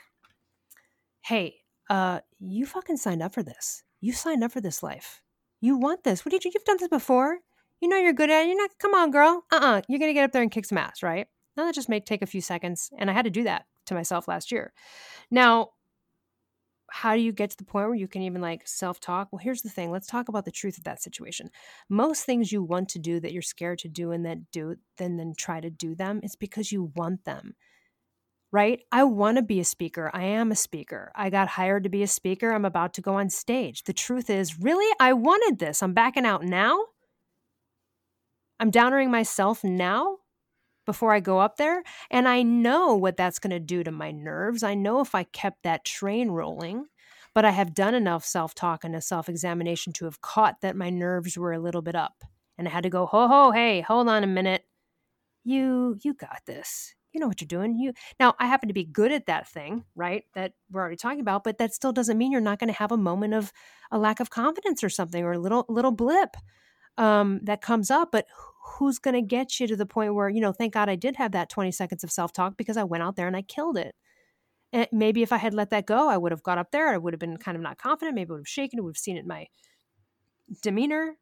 hey, uh, you fucking signed up for this. You signed up for this life. You want this. What did you, you've done this before. You know you're good at it. You're not, come on, girl. Uh uh. you are going to get up there and kick some ass, right? Now that just may take a few seconds. And I had to do that to myself last year. Now, how do you get to the point where you can even like self talk? Well, here's the thing let's talk about the truth of that situation. Most things you want to do that you're scared to do and that do, then then try to do them, it's because you want them. right? I want to be a speaker. I am a speaker. I got hired to be a speaker. I'm about to go on stage. The truth is, really, I wanted this. I'm backing out now. I'm downering myself now before I go up there. And I know what that's going to do to my nerves. I know if I kept that train rolling, but I have done enough self talk and a self examination to have caught that my nerves were a little bit up. And I had to go, ho, ho, hey, hold on a minute. You, you got this. You know what you're doing. You now I happen to be good at that thing, right? That we're already talking about, but that still doesn't mean you're not going to have a moment of a lack of confidence or something or a little little blip um, that comes up. But who's going to get you to the point where, you know, thank God I did have that 20 seconds of self talk because I went out there and I killed it. And maybe if I had let that go, I would have got up there. I would have been kind of not confident. Maybe I would have shaken. I would have seen it in my demeanor.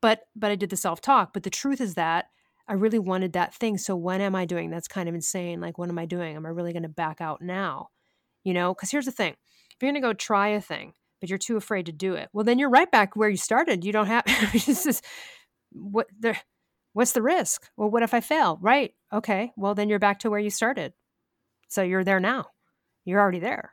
But but I did the self talk. But the truth is that I really wanted that thing. So when am I doing? That's kind of insane. Like, what am I doing? Am I really going to back out now? You know, because here's the thing: if you're going to go try a thing, but you're too afraid to do it, well, then you're right back where you started. You don't have. this is what there what's the risk? Well, what if I fail? Right. Okay. Well, then you're back to where you started. So you're there now. You're already there.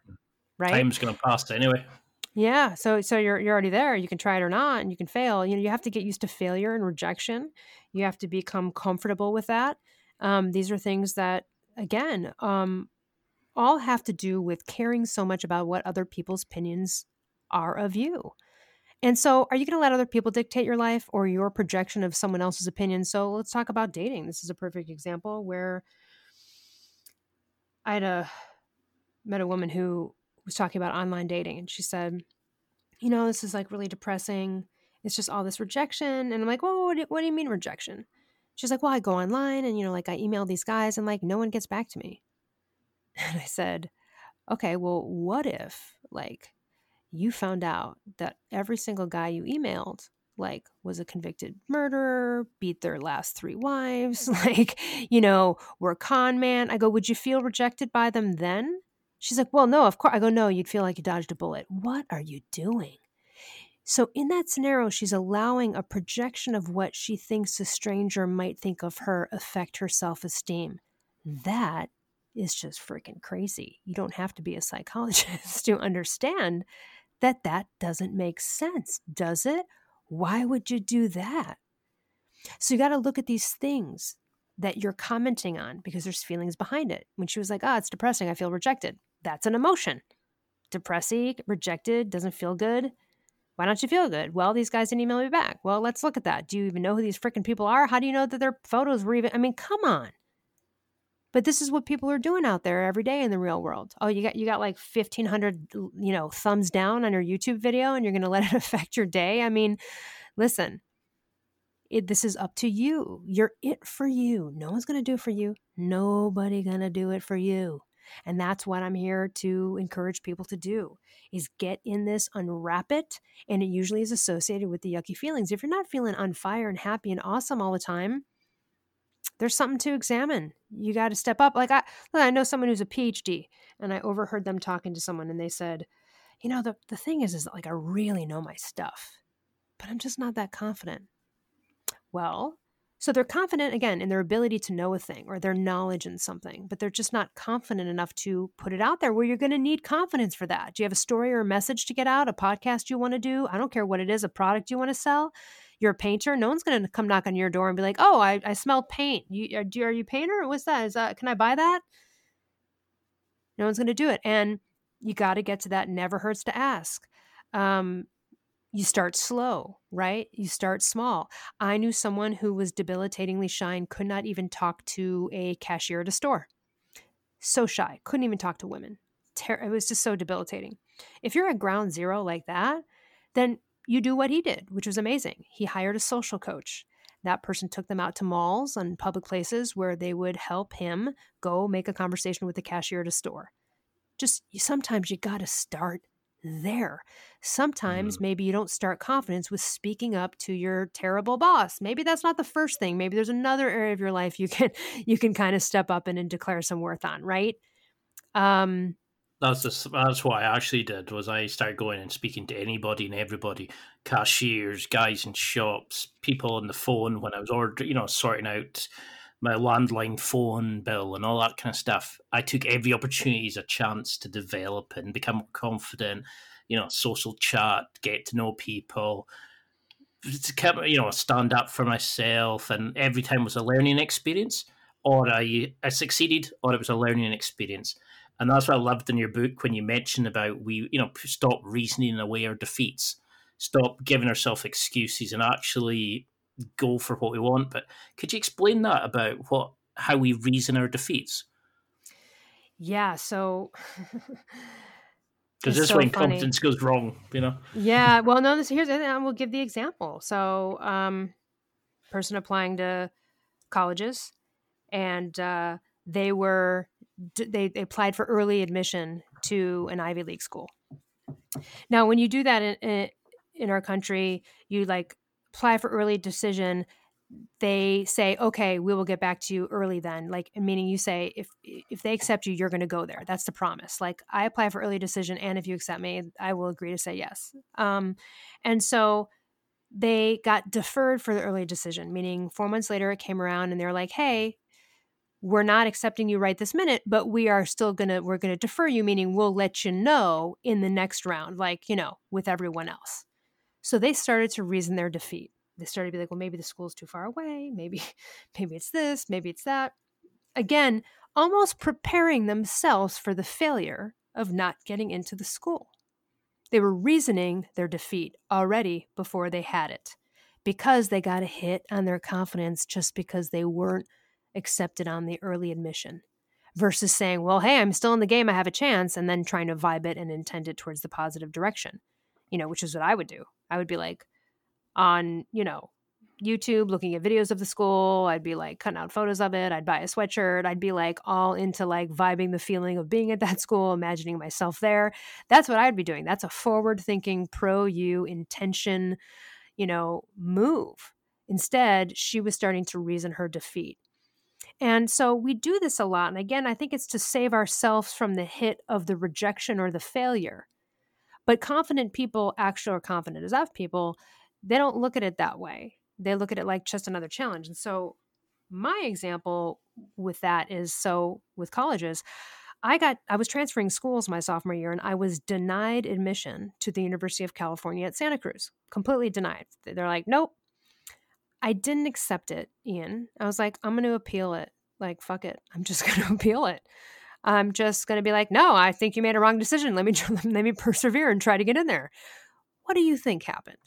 Right. Time's going to pass anyway. Yeah. So so you're you're already there. You can try it or not, and you can fail. You know, you have to get used to failure and rejection. You have to become comfortable with that. Um, these are things that, again, um, all have to do with caring so much about what other people's opinions are of you. And so, are you going to let other people dictate your life or your projection of someone else's opinion? So, let's talk about dating. This is a perfect example where I had a met a woman who was talking about online dating, and she said, "You know, this is like really depressing. It's just all this rejection." And I'm like, "Well, what do, what do you mean rejection?" She's like, "Well, I go online, and you know, like I email these guys, and like no one gets back to me." And I said, "Okay, well, what if like?" You found out that every single guy you emailed like was a convicted murderer, beat their last three wives, like, you know, were a con man. I go, would you feel rejected by them then? She's like, well, no, of course. I go, no, you'd feel like you dodged a bullet. What are you doing? So, in that scenario, she's allowing a projection of what she thinks a stranger might think of her affect her self esteem. That is just freaking crazy. You don't have to be a psychologist to understand that that doesn't make sense, does it? Why would you do that? So you got to look at these things that you're commenting on because there's feelings behind it. When she was like, "Oh, it's depressing. I feel rejected." That's an emotion. Depressing, rejected, doesn't feel good. Why don't you feel good? Well, these guys didn't email me back. Well, let's look at that. Do you even know who these freaking people are? How do you know that their photos were even? I mean, come on. But this is what people are doing out there every day in the real world. Oh, you got you got like 1500 you know thumbs down on your YouTube video and you're going to let it affect your day? I mean, listen. It, this is up to you. You're it for you. No one's going to do it for you. Nobody going to do it for you. And that's what I'm here to encourage people to do is get in this, unwrap it, and it usually is associated with the yucky feelings. If you're not feeling on fire and happy and awesome all the time, there's something to examine. You got to step up. Like I, I know someone who's a PhD, and I overheard them talking to someone, and they said, "You know, the the thing is, is like I really know my stuff, but I'm just not that confident." Well, so they're confident again in their ability to know a thing or their knowledge in something, but they're just not confident enough to put it out there where you're going to need confidence for that. Do you have a story or a message to get out, a podcast you want to do? I don't care what it is, a product you want to sell you're a painter, no one's going to come knock on your door and be like, "Oh, I, I smell paint. You are, are you a painter? What's that? Is that can I buy that?" No one's going to do it, and you got to get to that. Never hurts to ask. Um, you start slow, right? You start small. I knew someone who was debilitatingly shy and could not even talk to a cashier at a store. So shy, couldn't even talk to women. Ter- it was just so debilitating. If you're at ground zero like that, then you do what he did, which was amazing. He hired a social coach. That person took them out to malls and public places where they would help him go make a conversation with the cashier at a store. Just sometimes you got to start there. Sometimes mm. maybe you don't start confidence with speaking up to your terrible boss. Maybe that's not the first thing. Maybe there's another area of your life you can you can kind of step up in and declare some worth on, right? Um that's the, that's what I actually did was I started going and speaking to anybody and everybody, cashiers, guys in shops, people on the phone when I was ordering, you know, sorting out my landline phone bill and all that kind of stuff. I took every opportunity as a chance to develop and become more confident. You know, social chat, get to know people, to keep, you know, stand up for myself, and every time was a learning experience. Or I I succeeded, or it was a learning experience. And that's what I loved in your book when you mentioned about we, you know, stop reasoning away our defeats, stop giving ourselves excuses, and actually go for what we want. But could you explain that about what how we reason our defeats? Yeah, so because this so when funny. confidence goes wrong, you know. Yeah, well, no. This here's I will give the example. So, um, person applying to colleges, and uh, they were they, they applied for early admission to an Ivy League school. Now, when you do that in, in, our country, you like apply for early decision they say okay we will get back to you early then. Like meaning you say if if they accept you you're going to go there. That's the promise. Like i apply for early decision and if you accept me i will agree to say yes. Um, and so they got deferred for the early decision meaning four months later it came around and they're like hey we're not accepting you right this minute but we are still to we're to defer you meaning we'll let you know in the next round like you know with everyone else so they started to reason their defeat. They started to be like, well, maybe the school's too far away. Maybe, maybe it's this, maybe it's that. Again, almost preparing themselves for the failure of not getting into the school. They were reasoning their defeat already before they had it because they got a hit on their confidence just because they weren't accepted on the early admission versus saying, well, hey, I'm still in the game, I have a chance, and then trying to vibe it and intend it towards the positive direction, you know, which is what I would do. I would be like on, you know, YouTube looking at videos of the school. I'd be like cutting out photos of it. I'd buy a sweatshirt. I'd be like all into like vibing the feeling of being at that school, imagining myself there. That's what I'd be doing. That's a forward thinking, pro you intention, you know, move. Instead, she was starting to reason her defeat. And so we do this a lot. And again, I think it's to save ourselves from the hit of the rejection or the failure. But confident people, actually, or confident F people, they don't look at it that way. They look at it like just another challenge. And so, my example with that is so with colleges, I got I was transferring schools my sophomore year and I was denied admission to the University of California at Santa Cruz. Completely denied. They're like, "Nope." I didn't accept it, Ian. I was like, "I'm going to appeal it." Like, fuck it. I'm just going to appeal it. I'm just going to be like, no, I think you made a wrong decision. Let me let me persevere and try to get in there. What do you think happened?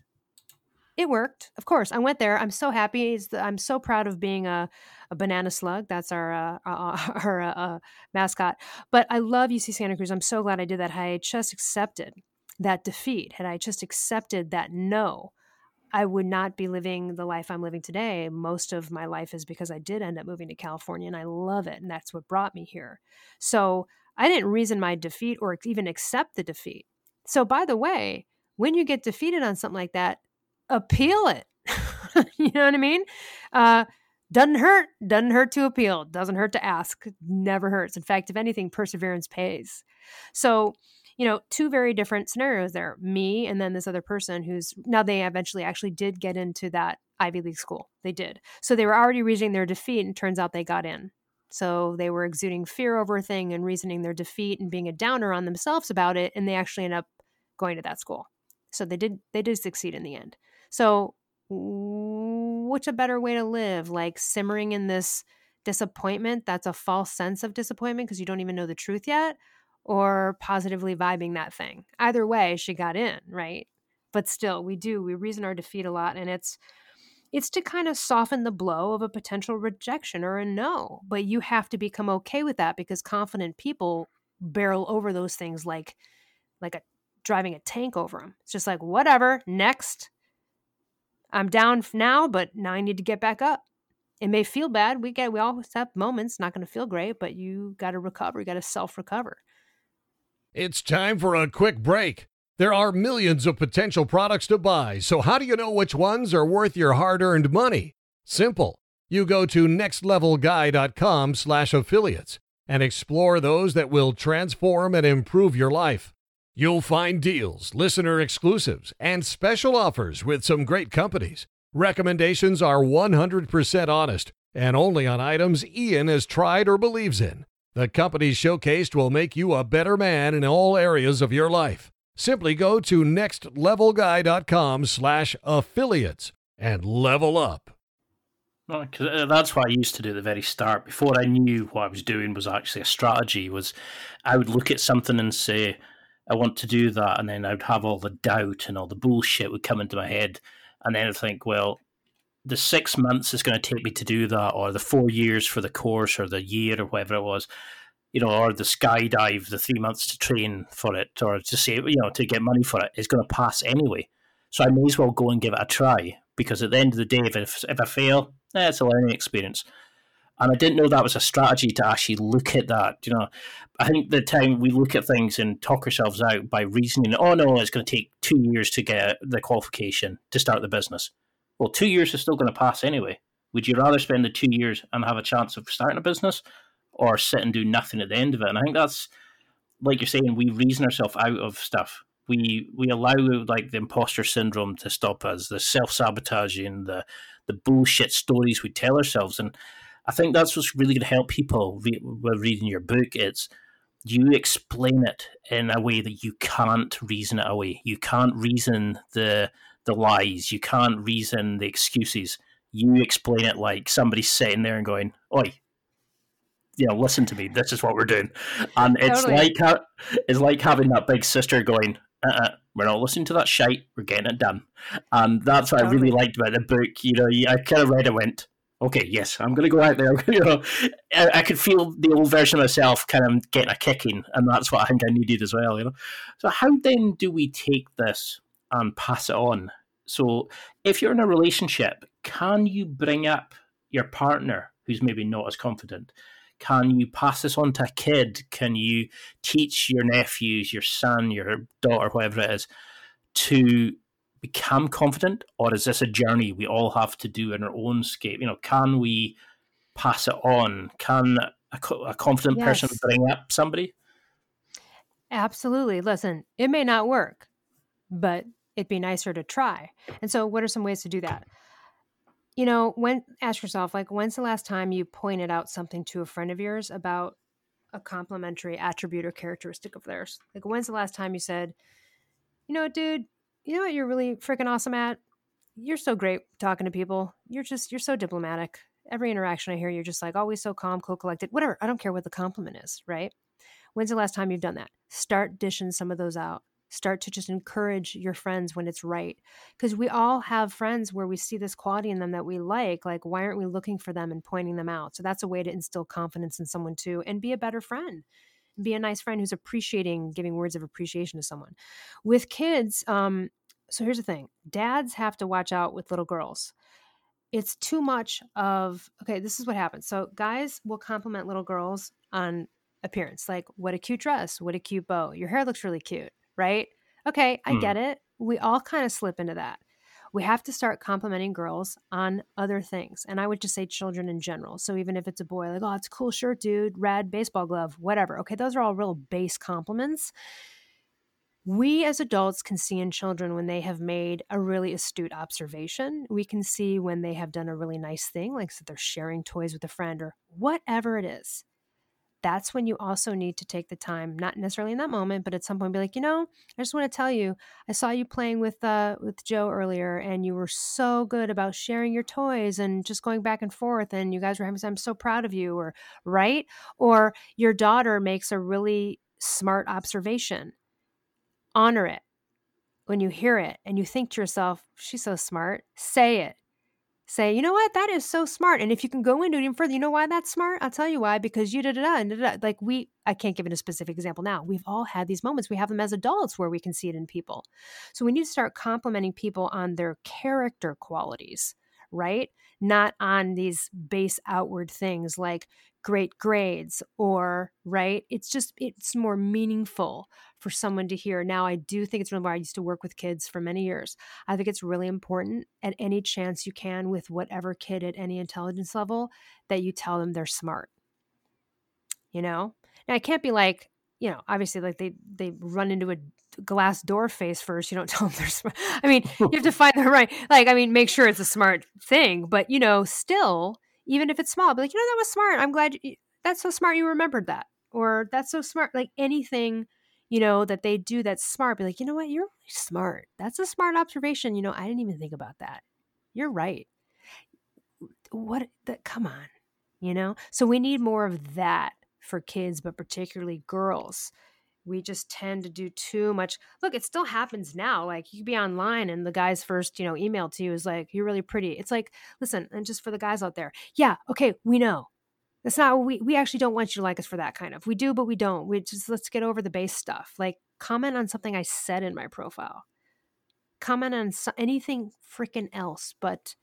It worked, of course. I went there. I'm so happy. I'm so proud of being a, a banana slug. That's our uh, our uh, mascot. But I love UC Santa Cruz. I'm so glad I did that. I just accepted that defeat. Had I just accepted that no, I would not be living the life I'm living today. Most of my life is because I did end up moving to California and I love it. And that's what brought me here. So I didn't reason my defeat or even accept the defeat. So, by the way, when you get defeated on something like that, appeal it. you know what I mean? Uh, doesn't hurt. Doesn't hurt to appeal. Doesn't hurt to ask. Never hurts. In fact, if anything, perseverance pays. So, you know, two very different scenarios there. Me and then this other person who's now they eventually actually did get into that Ivy League school. They did. So they were already reaching their defeat and turns out they got in. So they were exuding fear over a thing and reasoning their defeat and being a downer on themselves about it and they actually end up going to that school. So they did they did succeed in the end. So what's a better way to live? Like simmering in this disappointment that's a false sense of disappointment because you don't even know the truth yet or positively vibing that thing. Either way, she got in, right? But still, we do, we reason our defeat a lot and it's it's to kind of soften the blow of a potential rejection or a no. But you have to become okay with that because confident people barrel over those things like like a driving a tank over them. It's just like whatever, next. I'm down now, but now I need to get back up. It may feel bad. We get we all have moments, not going to feel great, but you got to recover. You got to self recover. It's time for a quick break. There are millions of potential products to buy, so how do you know which ones are worth your hard-earned money? Simple. You go to nextlevelguy.com/affiliates and explore those that will transform and improve your life. You'll find deals, listener exclusives, and special offers with some great companies. Recommendations are 100% honest and only on items Ian has tried or believes in. The companies showcased will make you a better man in all areas of your life. Simply go to nextlevelguy.com slash affiliates and level up. Well, uh, that's what I used to do at the very start. Before I knew what I was doing was actually a strategy, was I would look at something and say, I want to do that, and then I would have all the doubt and all the bullshit would come into my head. And then I'd think, well, the six months is going to take me to do that, or the four years for the course, or the year, or whatever it was, you know, or the skydive, the three months to train for it, or to say, you know, to get money for it, is going to pass anyway. So I may as well go and give it a try because at the end of the day, if, if I fail, eh, it's a learning experience. And I didn't know that was a strategy to actually look at that. You know, I think the time we look at things and talk ourselves out by reasoning, oh no, it's going to take two years to get the qualification to start the business well, two years is still going to pass anyway. Would you rather spend the two years and have a chance of starting a business or sit and do nothing at the end of it? And I think that's, like you're saying, we reason ourselves out of stuff. We we allow like the imposter syndrome to stop us, the self sabotaging, the the bullshit stories we tell ourselves, and I think that's what's really going to help people re- reading your book. It's you explain it in a way that you can't reason it away. You can't reason the the lies. You can't reason the excuses. You explain it like somebody's sitting there and going, "Oi, you know, listen to me. This is what we're doing." And it's totally. like ha- it's like having that big sister going, uh-uh, "We're not listening to that shite. We're getting it done." And that's what totally. I really liked about the book. You know, I kind of read it, went, okay, yes, I'm going to go out there. you know, I, I, could feel the old version of myself kind of getting a kicking, and that's what I think I needed as well. You know, so how then do we take this and pass it on. So if you're in a relationship, can you bring up your partner who's maybe not as confident? Can you pass this on to a kid? Can you teach your nephews, your son, your daughter, whoever it is, to become confident? Or is this a journey we all have to do in our own scape? You know, can we pass it on? Can a, a confident yes. person bring up somebody? Absolutely. Listen, it may not work, but it'd be nicer to try. And so, what are some ways to do that? You know, when ask yourself, like, when's the last time you pointed out something to a friend of yours about a complementary attribute or characteristic of theirs? Like, when's the last time you said, you know dude, you know what you're really freaking awesome at? You're so great talking to people. You're just, you're so diplomatic. Every interaction I hear, you're just like always so calm, cool, collected, whatever. I don't care what the compliment is, right? When's the last time you've done that? Start dishing some of those out start to just encourage your friends when it's right because we all have friends where we see this quality in them that we like like why aren't we looking for them and pointing them out? So that's a way to instill confidence in someone too and be a better friend be a nice friend who's appreciating giving words of appreciation to someone. With kids um so here's the thing dads have to watch out with little girls. It's too much of okay this is what happens so guys will compliment little girls on appearance like what a cute dress what a cute bow your hair looks really cute right? Okay, I mm. get it. We all kind of slip into that. We have to start complimenting girls on other things. And I would just say children in general. So even if it's a boy, like, oh, it's a cool shirt, dude, red baseball glove, whatever. Okay, those are all real base compliments. We as adults can see in children when they have made a really astute observation. We can see when they have done a really nice thing, like so they're sharing toys with a friend or whatever it is that's when you also need to take the time, not necessarily in that moment, but at some point be like, you know, I just want to tell you, I saw you playing with uh with Joe earlier and you were so good about sharing your toys and just going back and forth and you guys were having I'm so proud of you or right? Or your daughter makes a really smart observation. Honor it. When you hear it and you think to yourself, she's so smart, say it say, you know what, that is so smart. And if you can go into it even further, you know why that's smart? I'll tell you why, because you da da da da da. Like we, I can't give it a specific example now. We've all had these moments. We have them as adults where we can see it in people. So we need to start complimenting people on their character qualities, right? Not on these base outward things like great grades or right? It's just it's more meaningful for someone to hear. Now i do think it's really i used to work with kids for many years. I think it's really important at any chance you can with whatever kid at any intelligence level that you tell them they're smart you know? Now I can't be like you know obviously like they they run into a glass door face first you don't tell them they're smart i mean you have to find the right like i mean make sure it's a smart thing but you know still even if it's small, be like, you know, that was smart. I'm glad you, that's so smart you remembered that. Or that's so smart. Like anything, you know, that they do that's smart, be like, you know what, you're really smart. That's a smart observation. You know, I didn't even think about that. You're right. What that come on, you know? So we need more of that for kids, but particularly girls we just tend to do too much. Look, it still happens now. Like you could be online and the guy's first, you know, email to you is like, you're really pretty. It's like, listen, and just for the guys out there, yeah, okay, we know. That's not we we actually don't want you to like us for that kind of. We do, but we don't. We just let's get over the base stuff. Like comment on something I said in my profile. Comment on so, anything freaking else but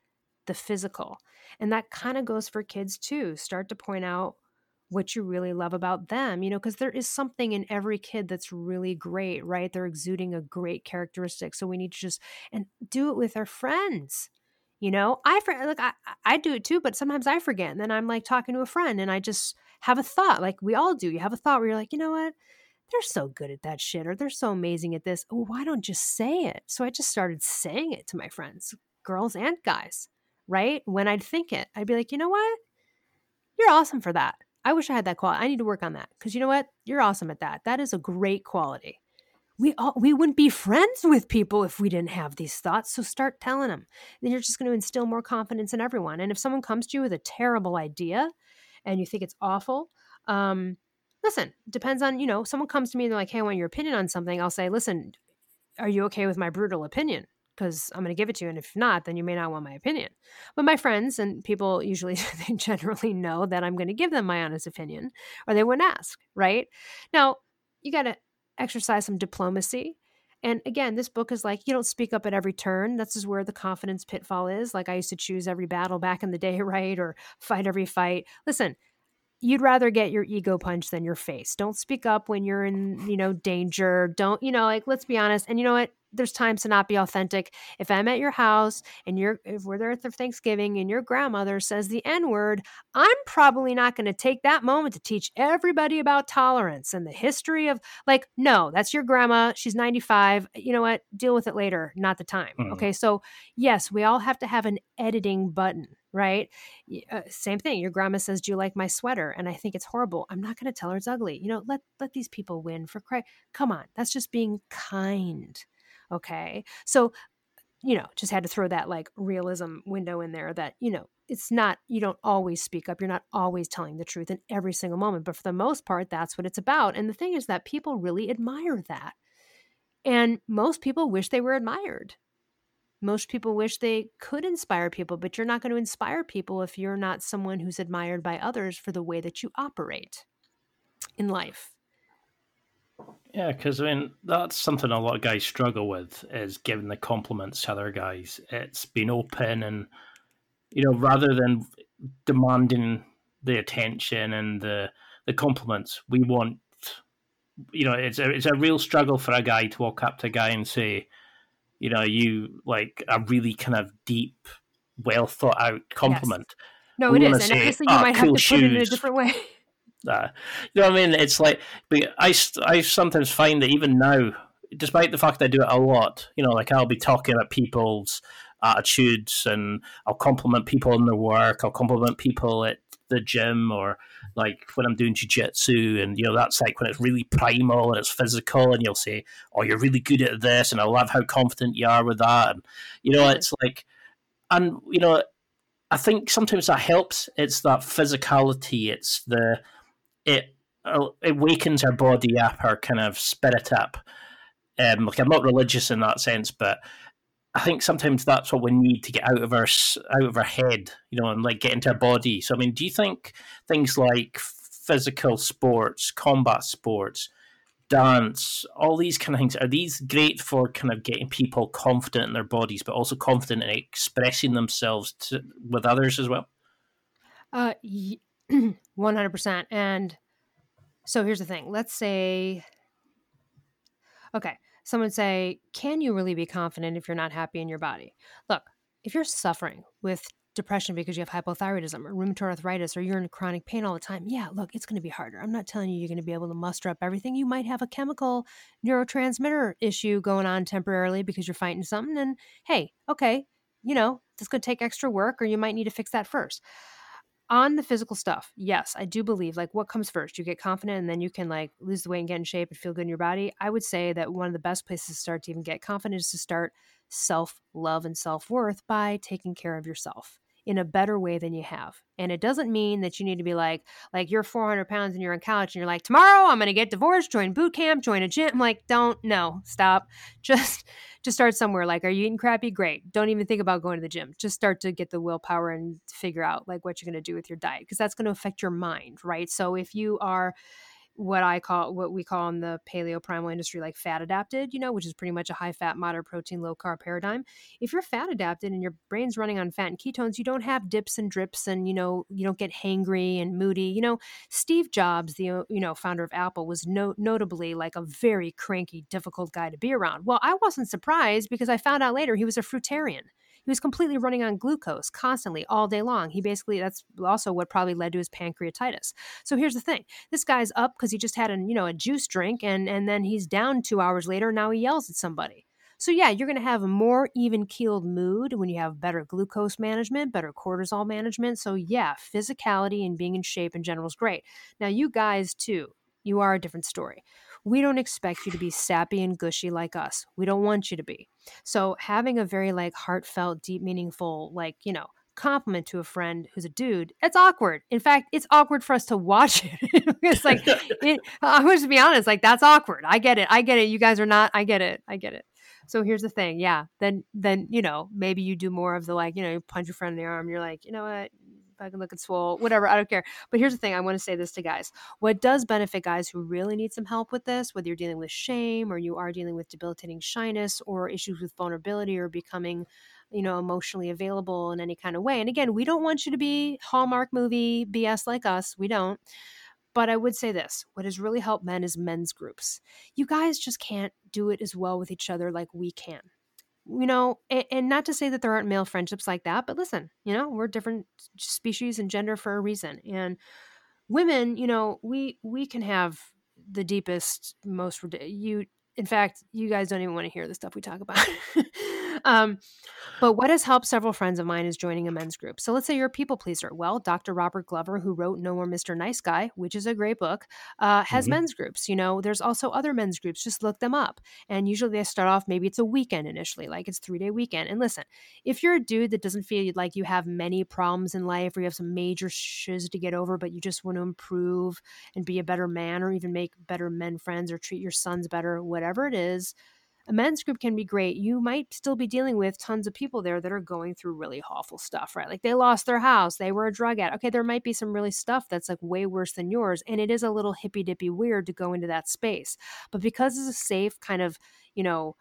the physical. And that kind of goes for kids too. Start to point out what you really love about them, you know, because there is something in every kid that's really great, right? They're exuding a great characteristic. So we need to just and do it with our friends. You know, I look, I, I do it too, but sometimes I forget. And then I'm like talking to a friend and I just have a thought, like we all do. You have a thought where you're like, you know what? They're so good at that shit, or they're so amazing at this. Oh, why don't just say it? So I just started saying it to my friends, girls and guys, right? When I'd think it, I'd be like, you know what? You're awesome for that. I wish I had that quality. I need to work on that because you know what? You're awesome at that. That is a great quality. We all, we wouldn't be friends with people if we didn't have these thoughts. So start telling them. Then you're just going to instill more confidence in everyone. And if someone comes to you with a terrible idea and you think it's awful, um, listen, depends on, you know, someone comes to me and they're like, hey, I want your opinion on something. I'll say, listen, are you okay with my brutal opinion? Because I'm going to give it to you. And if not, then you may not want my opinion. But my friends and people usually, they generally know that I'm going to give them my honest opinion or they wouldn't ask, right? Now, you got to exercise some diplomacy. And again, this book is like, you don't speak up at every turn. This is where the confidence pitfall is. Like I used to choose every battle back in the day, right? Or fight every fight. Listen, you'd rather get your ego punched than your face. Don't speak up when you're in, you know, danger. Don't, you know, like let's be honest. And you know what? There's times to not be authentic. If I'm at your house and you're if we're there at Thanksgiving and your grandmother says the N word, I'm probably not going to take that moment to teach everybody about tolerance and the history of like, no, that's your grandma. She's 95. You know what? Deal with it later, not the time. Mm. Okay. So yes, we all have to have an editing button right? Uh, same thing. Your grandma says, "Do you like my sweater?" And I think it's horrible. I'm not going to tell her it's ugly. You know, let let these people win for cry. Come on, that's just being kind. Okay. So, you know, just had to throw that like realism window in there that, you know, it's not, you don't always speak up. You're not always telling the truth in every single moment. But for the most part, that's what it's about. And the thing is that people really admire that. And most people wish they were admired. Most people wish they could inspire people, but you're not going to inspire people if you're not someone who's admired by others for the way that you operate in life. Yeah, because I mean that's something a lot of guys struggle with is giving the compliments to other guys. It's being open and you know rather than demanding the attention and the the compliments, we want you know it's a it's a real struggle for a guy to walk up to a guy and say, you know, you like a really kind of deep, well thought out compliment. Yes. No, we it is, and obviously you oh, might cool have to shoes. put it in a different way. Uh, you know what I mean? It's like, I, I sometimes find that even now, despite the fact that I do it a lot, you know, like I'll be talking about people's attitudes and I'll compliment people in their work, I'll compliment people at the gym or like when I'm doing jujitsu and you know that's like when it's really primal and it's physical and you'll say, Oh, you're really good at this and I love how confident you are with that and you know, it's like and you know, I think sometimes that helps. It's that physicality, it's the it uh, it wakens our body up, our kind of spirit up. Um, like I'm not religious in that sense, but I think sometimes that's what we need to get out of our out of our head, you know, and like get into our body. So I mean, do you think things like physical sports, combat sports, dance, all these kind of things are these great for kind of getting people confident in their bodies, but also confident in expressing themselves to, with others as well? Uh, 100%. And so here's the thing. Let's say, okay, someone say, can you really be confident if you're not happy in your body? Look, if you're suffering with depression because you have hypothyroidism or rheumatoid arthritis or you're in chronic pain all the time, yeah, look, it's going to be harder. I'm not telling you you're going to be able to muster up everything. You might have a chemical neurotransmitter issue going on temporarily because you're fighting something. And hey, okay, you know, going to take extra work or you might need to fix that first. On the physical stuff, yes, I do believe like what comes first? You get confident and then you can like lose the weight and get in shape and feel good in your body. I would say that one of the best places to start to even get confident is to start self love and self worth by taking care of yourself in a better way than you have. And it doesn't mean that you need to be like, like you're 400 pounds and you're on couch and you're like, tomorrow I'm going to get divorced, join boot camp, join a gym. I'm like, don't, no, stop. Just, just start somewhere. Like, are you eating crappy? Great. Don't even think about going to the gym. Just start to get the willpower and figure out like what you're going to do with your diet because that's going to affect your mind, right? So if you are, what I call what we call in the paleo primal industry like fat adapted, you know, which is pretty much a high fat, moderate protein, low carb paradigm. If you're fat adapted and your brain's running on fat and ketones, you don't have dips and drips and you know, you don't get hangry and moody. You know, Steve Jobs, the you know, founder of Apple was no, notably like a very cranky, difficult guy to be around. Well, I wasn't surprised because I found out later he was a fruitarian. He was completely running on glucose constantly all day long. He basically, that's also what probably led to his pancreatitis. So here's the thing this guy's up because he just had a, you know, a juice drink and, and then he's down two hours later. Now he yells at somebody. So, yeah, you're going to have a more even keeled mood when you have better glucose management, better cortisol management. So, yeah, physicality and being in shape in general is great. Now, you guys, too, you are a different story. We don't expect you to be sappy and gushy like us. We don't want you to be. So having a very like heartfelt, deep, meaningful, like, you know, compliment to a friend who's a dude, it's awkward. In fact, it's awkward for us to watch it. it's like, it, I'm going to be honest, like that's awkward. I get it. I get it. You guys are not. I get it. I get it. So here's the thing. Yeah. Then, then, you know, maybe you do more of the like, you know, you punch your friend in the arm. You're like, you know what? Fucking looking swole, whatever. I don't care. But here's the thing I want to say this to guys. What does benefit guys who really need some help with this, whether you're dealing with shame or you are dealing with debilitating shyness or issues with vulnerability or becoming you know emotionally available in any kind of way and again we don't want you to be hallmark movie bs like us we don't but I would say this what has really helped men is men's groups. You guys just can't do it as well with each other like we can you know, and, and, not to say that there aren't male friendships like that, but listen, you know, we're different species and gender for a reason. And women, you know, we we can have the deepest, most you. In fact, you guys don't even want to hear the stuff we talk about. um, but what has helped several friends of mine is joining a men's group. So let's say you're a people pleaser. Well, Dr. Robert Glover, who wrote No More Mr. Nice Guy, which is a great book, uh, has mm-hmm. men's groups. You know, there's also other men's groups. Just look them up. And usually they start off, maybe it's a weekend initially, like it's three day weekend. And listen, if you're a dude that doesn't feel like you have many problems in life or you have some major shiz to get over, but you just want to improve and be a better man or even make better men friends or treat your sons better, whatever it is, a men's group can be great. You might still be dealing with tons of people there that are going through really awful stuff, right? Like they lost their house, they were a drug addict. Okay, there might be some really stuff that's like way worse than yours. And it is a little hippy dippy weird to go into that space. But because it's a safe kind of, you know,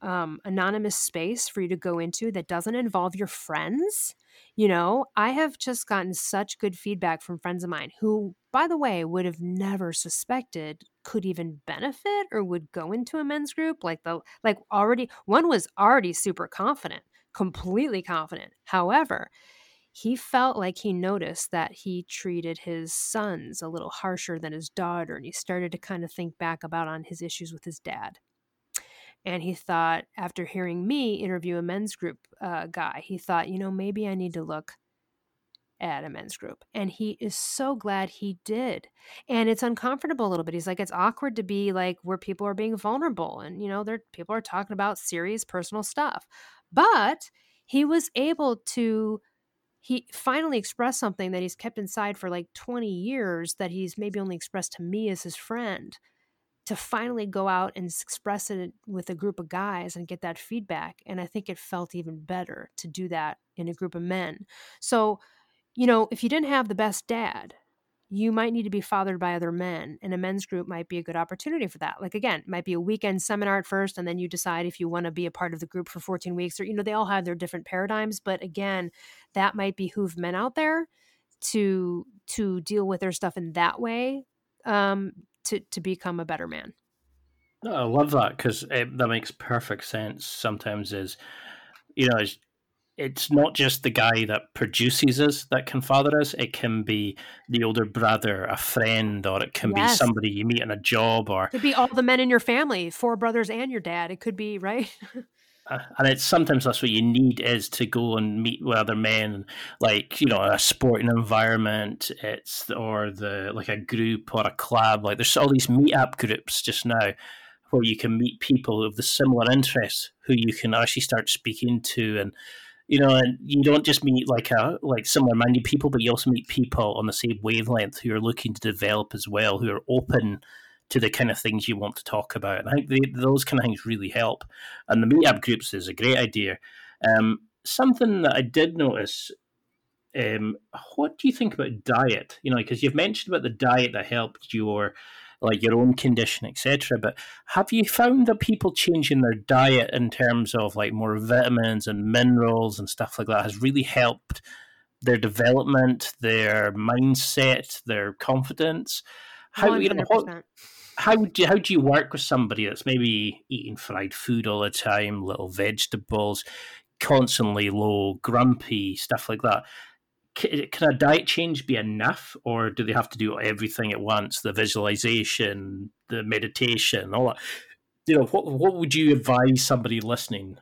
um, anonymous space for you to go into that doesn't involve your friends. You know, I have just gotten such good feedback from friends of mine who, by the way, would have never suspected could even benefit or would go into a men's group. Like the like already one was already super confident, completely confident. However, he felt like he noticed that he treated his sons a little harsher than his daughter and he started to kind of think back about on his issues with his dad and he thought, after hearing me interview a men's group uh, guy, he thought, you know, maybe I need to look at a men's group. And he is so glad he did. And it's uncomfortable a little bit. He's like, it's awkward to be like where people are being vulnerable and, you know, there people are talking about serious personal stuff. But he was able to he finally expressed something that he's kept inside for like 20 years that he's maybe only expressed to me as his friend to finally go out and express it with a group of guys and get that feedback. And I think it felt even better to do that in a group of men. So, you know, if you didn't have the best dad, you might need to be fathered by other men, and a men's group might be a good opportunity for that. Like, again, might be a weekend seminar at first, and then you decide if you want to be a part of the group for 14 weeks, or, you know, they all have their different paradigms. But again, that might behoove men out there to to deal with their stuff in that way um, to to become a better man. I love that because that makes perfect sense. Sometimes is you know it's, it's not just the guy that produces us that can father us. It can be the older brother, a friend, or it can yes. be somebody you meet in a job, or it could be all the men in your family, four brothers and your dad. It could be right. and it's sometimes that's what you need is to go and meet with other men, like you know, a sporting environment. It's or the like a group or a club. Like there's all these meetup groups just now where you can meet people of the similar interests who you can actually start speaking to and you know and you don't just meet like a like similar minded people but you also meet people on the same wavelength who are looking to develop as well who are open to the kind of things you want to talk about. And I think they, those kind of things really help. And the meetup groups is a great idea. Um, something that I did notice. Um, what do you think about diet? You know, because you've mentioned about the diet that helped your like your own condition, etc. But have you found that people changing their diet in terms of like more vitamins and minerals and stuff like that has really helped their development, their mindset, their confidence? How 100%. you know what, how do how do you work with somebody that's maybe eating fried food all the time, little vegetables, constantly low, grumpy, stuff like that? Can a diet change be enough, or do they have to do everything at once? The visualization, the meditation, all that. You know, what what would you advise somebody listening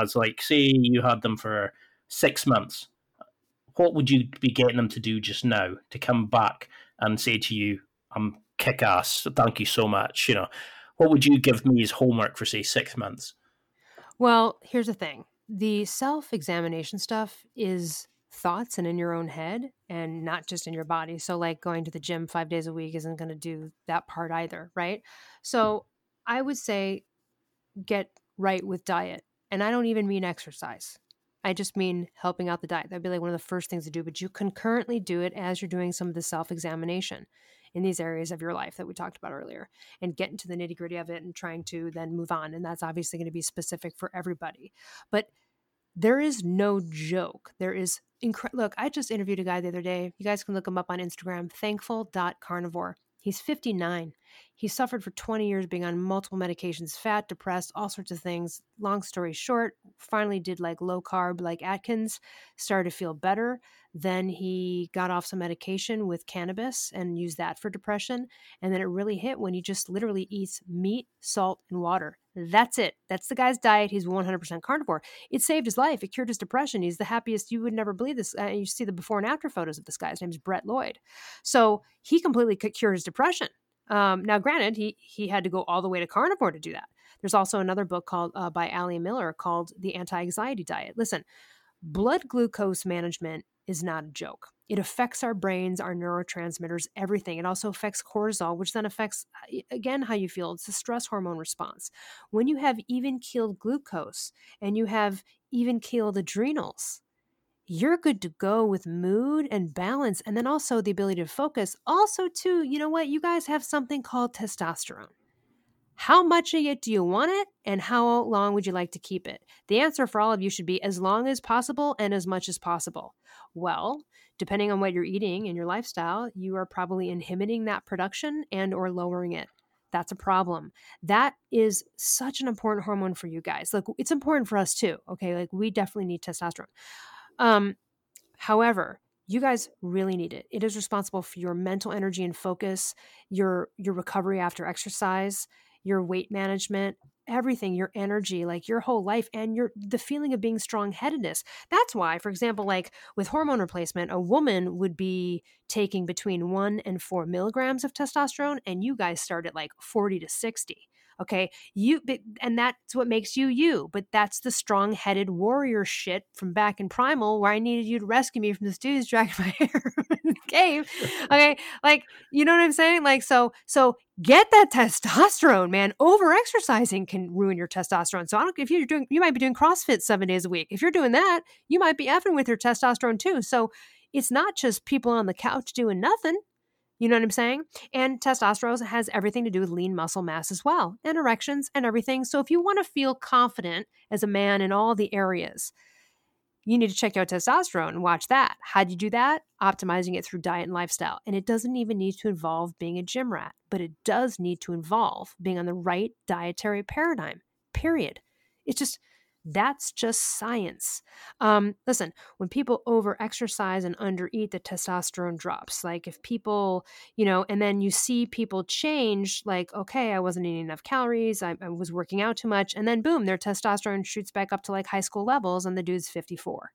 as like, say, you had them for six months? What would you be getting them to do just now to come back and say to you, "I'm kick ass. Thank you so much. You know, what would you give me as homework for say six months? Well, here's the thing: the self-examination stuff is thoughts and in your own head and not just in your body. So like going to the gym 5 days a week isn't going to do that part either, right? So I would say get right with diet. And I don't even mean exercise. I just mean helping out the diet. That'd be like one of the first things to do, but you concurrently do it as you're doing some of the self examination in these areas of your life that we talked about earlier and get into the nitty gritty of it and trying to then move on. And that's obviously going to be specific for everybody. But there is no joke. There is incredible. Look, I just interviewed a guy the other day. You guys can look him up on Instagram, thankful.carnivore. He's 59. He suffered for 20 years being on multiple medications, fat, depressed, all sorts of things. Long story short, finally did like low carb, like Atkins, started to feel better. Then he got off some medication with cannabis and used that for depression. And then it really hit when he just literally eats meat, salt, and water. That's it. That's the guy's diet. He's 100% carnivore. It saved his life. It cured his depression. He's the happiest. You would never believe this. Uh, you see the before and after photos of this guy. His name is Brett Lloyd. So he completely cured his depression. Um, now, granted, he he had to go all the way to carnivore to do that. There's also another book called uh, by Ali Miller called The Anti-Anxiety Diet. Listen, blood glucose management is not a joke. It affects our brains, our neurotransmitters, everything. It also affects cortisol, which then affects, uh, again, how you feel. It's a stress hormone response. When you have even keeled glucose and you have even keeled adrenals, you're good to go with mood and balance and then also the ability to focus. Also too you know what? You guys have something called testosterone. How much of it do you want it and how long would you like to keep it? The answer for all of you should be as long as possible and as much as possible. Well depending on what you're eating and your lifestyle you are probably inhibiting that production and or lowering it. That's a problem. That is such an important hormone for you guys. Like it's important for us too okay? Like we definitely need testosterone um, however, you guys really need it. It is responsible for your mental energy and focus, your your recovery after exercise, your weight management, everything, your energy, like your whole life and your the feeling of being strong-headedness. That's why, for example, like with hormone replacement, a woman would be taking between 1 and 4 milligrams of testosterone and you guys start at like 40 to 60 Okay. You, and that's what makes you you. But that's the strong headed warrior shit from back in Primal where I needed you to rescue me from this dude's dragging my hair in the cave. Okay. Like, you know what I'm saying? Like, so, so get that testosterone, man. Over exercising can ruin your testosterone. So I don't, if you're doing, you might be doing CrossFit seven days a week. If you're doing that, you might be effing with your testosterone too. So it's not just people on the couch doing nothing. You know what I'm saying? And testosterone has everything to do with lean muscle mass as well, and erections and everything. So if you want to feel confident as a man in all the areas, you need to check out testosterone and watch that. How do you do that? Optimizing it through diet and lifestyle. And it doesn't even need to involve being a gym rat, but it does need to involve being on the right dietary paradigm, period. It's just That's just science. Um, listen, when people over exercise and undereat, the testosterone drops. Like if people, you know, and then you see people change, like, okay, I wasn't eating enough calories, I, I was working out too much, and then boom, their testosterone shoots back up to like high school levels, and the dude's 54.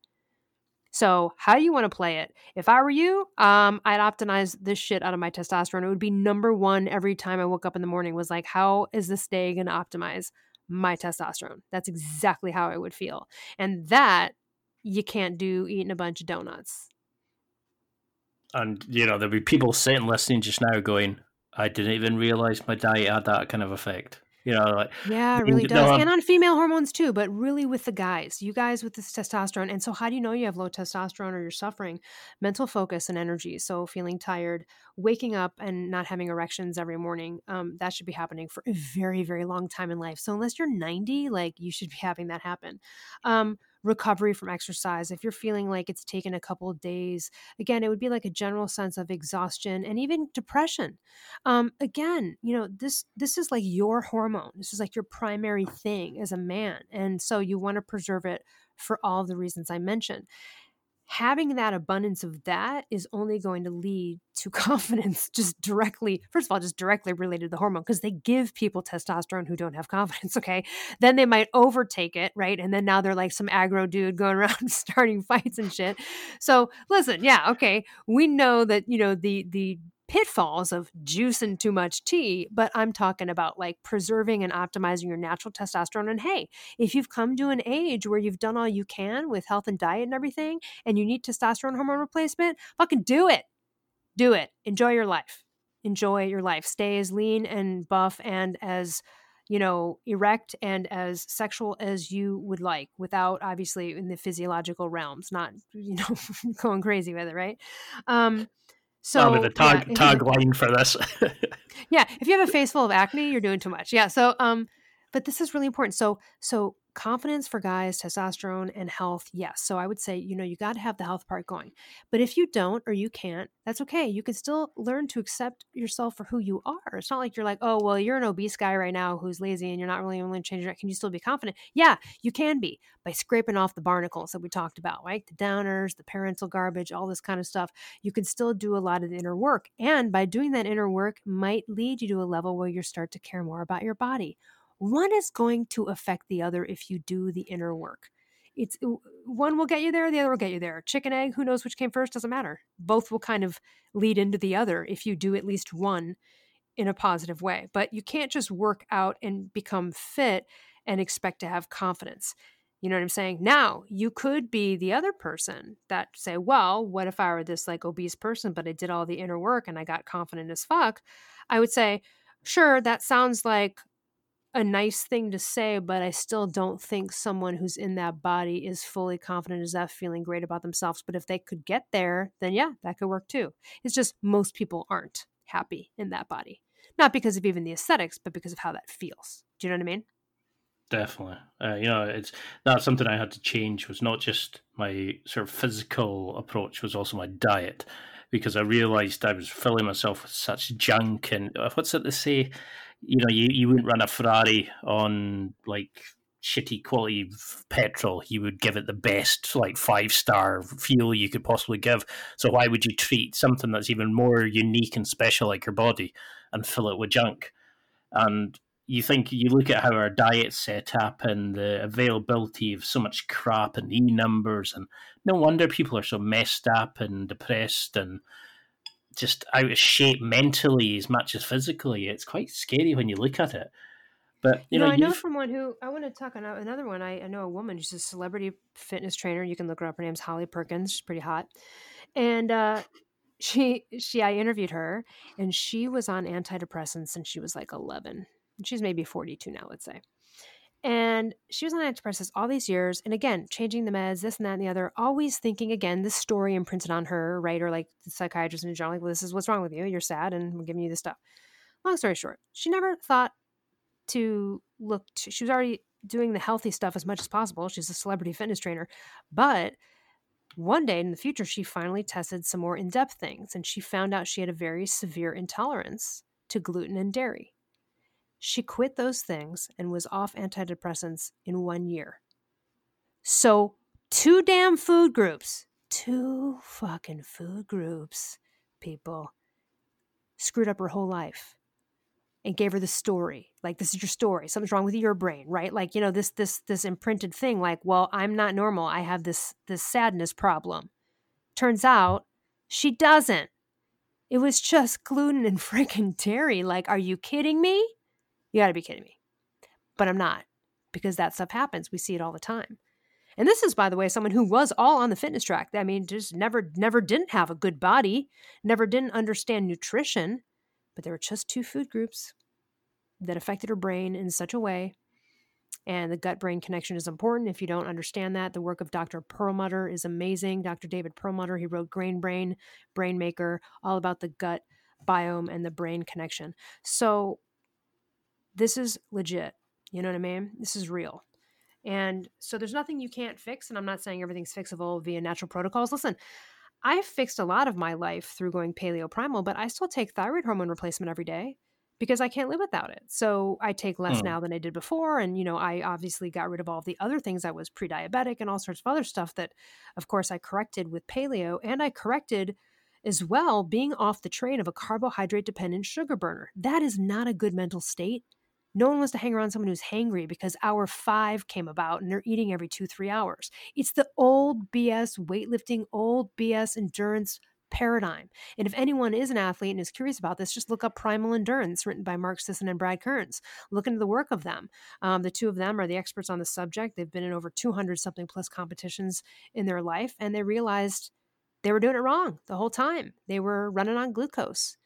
So, how you want to play it? If I were you, um, I'd optimize this shit out of my testosterone. It would be number one every time I woke up in the morning. Was like, how is this day going to optimize my testosterone? That's exactly how I would feel, and that you can't do eating a bunch of donuts. And you know, there'll be people sitting listening just now, going, "I didn't even realize my diet had that kind of effect." You know, like yeah, it really does, and on female hormones too, but really with the guys, you guys with this testosterone. And so, how do you know you have low testosterone or you're suffering? Mental focus and energy. So, feeling tired, waking up and not having erections every morning, um, that should be happening for a very, very long time in life. So, unless you're 90, like you should be having that happen. Um, recovery from exercise, if you're feeling like it's taken a couple of days, again, it would be like a general sense of exhaustion and even depression. Um, again, you know, this this is like your hormone. This is like your primary thing as a man, and so you want to preserve it for all the reasons I mentioned having that abundance of that is only going to lead to confidence just directly first of all just directly related to the hormone because they give people testosterone who don't have confidence okay? Then they might overtake it right? And then now they're like some aggro dude going around starting fights and shit. So listen yeah okay we know that you know the the pitfalls of juicing too much T, but I'm talking about like preserving and optimizing your natural testosterone. And hey, if you've come to an age where you've done all you can with health and diet and everything, and you need testosterone hormone replacement, fucking do it. Do it. Enjoy your life. Enjoy your life. Stay as lean and buff and as you know, erect and as sexual as you would like without obviously in the physiological realms, not, you know, going crazy with it, right? Um, so the tag yeah, tagline for this. yeah, if you have a face full of acne, you're doing too much. Yeah. So um, but this is really important. So so confidence for guys, testosterone and health, yes. So I would say, you know, you got to have the health part going. But if you don't or you can't, that's okay. You can still learn to accept yourself for who you are. It's not like you're like, oh, well, you're an obese guy right now who's lazy and you're not really willing to change it. Can you still be confident? Yeah, you can be by scraping off the barnacles that we talked about, right? The downers, the parental garbage, all this kind of stuff. You can still do a lot of the inner work. And by doing that inner work might lead you to a level where you start to care more about your body one is going to affect the other if you do the inner work. It's uh, one will get you there, the other will get you there. Chicken egg, who knows which came first doesn't matter. Both will kind of lead into the other if you do at least one in a positive way. But you can't just work out and become fit and expect to have confidence. You know what I'm saying? Now, you could be the other person that say, well, what if I were this like obese person, but I did all the inner work and I got confident as fuck? I would say, sure, that sounds like a nice thing to say, but I still don't think someone who's in that body is fully confident as that, feeling great about themselves. But if they could get there, then yeah, that could work too. It's just most people aren't happy in that body. Not because of even the aesthetics, but because of how that feels. Do you know what I mean? Definitely. Uh, you know, it's that's something I had to change was not just my sort of physical approach, was also my diet because I realized I was filling myself with such junk and uh, what's it to say? You know, you, you wouldn't run a Ferrari on like shitty quality petrol. You would give it the best, like five star fuel you could possibly give. So why would you treat something that's even more unique and special like your body and fill it with junk? And you think you look at how our diet's set up and the availability of so much crap and e numbers, and no wonder people are so messed up and depressed and just out of shape mentally as much as physically. It's quite scary when you look at it. But you, know, know, I know someone who I want to talk on another one. I, I know a woman. She's a celebrity fitness trainer. You can look her up. Her name's Holly Perkins. She's pretty hot, and uh, she she I interviewed her, and she was on antidepressants, since she was like eleven. She's maybe forty two now, let's say. And she was on antidepressants all these years. And again, changing the meds, this and that and the other, always thinking again, this story imprinted on her, right? Or like the psychiatrist in general, like, well, this is what's wrong with you. You're sad and we're giving you this stuff. Long story short, she never thought to look, to, she was already doing the healthy stuff as much as possible. She's a celebrity fitness trainer. But one day in the future, she finally tested some more in depth things and she found out she had a very severe intolerance to gluten and dairy. She quit those things and was off antidepressants in one year. So, two damn food groups, two fucking food groups, people screwed up her whole life and gave her the story. Like this is your story. Something's wrong with your brain right? Like you know this this this imprinted thing like well i'm not normal. I have this this sadness problem. Turns out she doesn't. It was just gluten and freaking dairy. Like are you kidding me you got to be kidding me but i'm not because that stuff happens we see it all the time and this is by the way someone who was all on the fitness track i mean just never never didn't have a good body never didn't understand nutrition but there were just two food groups that affected her brain in such a way. And the gut brain connection is important. If you don't understand that, the work of Dr. Perlmutter is amazing. Dr. David Perlmutter, he wrote Grain Brain, Brain Maker, all about the gut biome and the brain connection. So this is legit. You know what I mean? This is real. And so there's nothing you can't fix. And I'm not saying everything's fixable via natural protocols. Listen, I've fixed a lot of my life through going paleo primal, but I still take thyroid hormone replacement every day because I can't live without it. So I take less mm. now than I did before. And, you know, I obviously got rid of all the other things. I was pre diabetic and all sorts of other stuff that, of course, I corrected with paleo. And I corrected as well being off the train of a carbohydrate dependent sugar burner. That is not a good mental state. No one wants to hang around someone who's hangry because hour five came about and they're eating every two, three hours. It's the old BS weightlifting, old BS endurance paradigm. And if anyone is an athlete and is curious about this, just look up Primal Endurance, written by Mark Sisson and Brad Kearns. Look into the work of them. Um, the two of them are the experts on the subject. They've been in over 200 something plus competitions in their life, and they realized they were doing it wrong the whole time. They were running on glucose.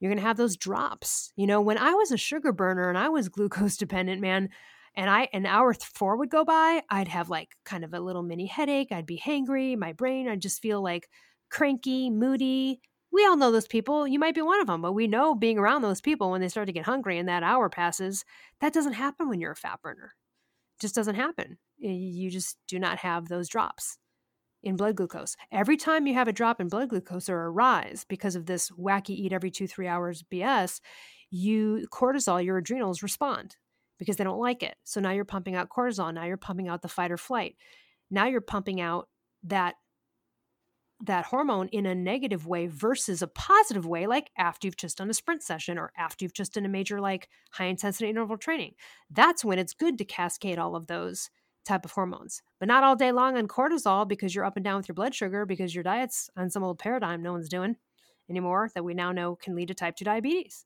You're going to have those drops. You know, when I was a sugar burner and I was glucose dependent, man, and I an hour four would go by, I'd have like kind of a little mini headache. I'd be hangry. My brain, I'd just feel like cranky, moody. We all know those people. You might be one of them, but we know being around those people when they start to get hungry and that hour passes, that doesn't happen when you're a fat burner. It just doesn't happen. You just do not have those drops in blood glucose. Every time you have a drop in blood glucose or a rise because of this wacky eat every two, three hours BS, you cortisol, your adrenals respond because they don't like it. So now you're pumping out cortisol. Now you're pumping out the fight or flight. Now you're pumping out that that hormone in a negative way versus a positive way, like after you've just done a sprint session or after you've just done a major like high intensity interval training. That's when it's good to cascade all of those type of hormones, but not all day long on cortisol because you're up and down with your blood sugar because your diet's on some old paradigm no one's doing anymore that we now know can lead to type 2 diabetes.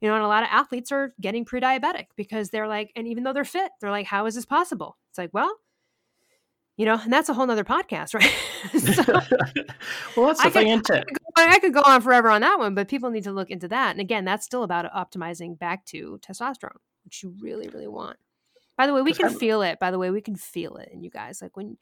You know, and a lot of athletes are getting pre diabetic because they're like, and even though they're fit, they're like, how is this possible? It's like, well, you know, and that's a whole nother podcast, right? so, well, that's the I thing, could, I, I could go on forever on that one, but people need to look into that. And again, that's still about optimizing back to testosterone, which you really, really want. By the way, we can I'm, feel it. By the way, we can feel it in you guys. Like when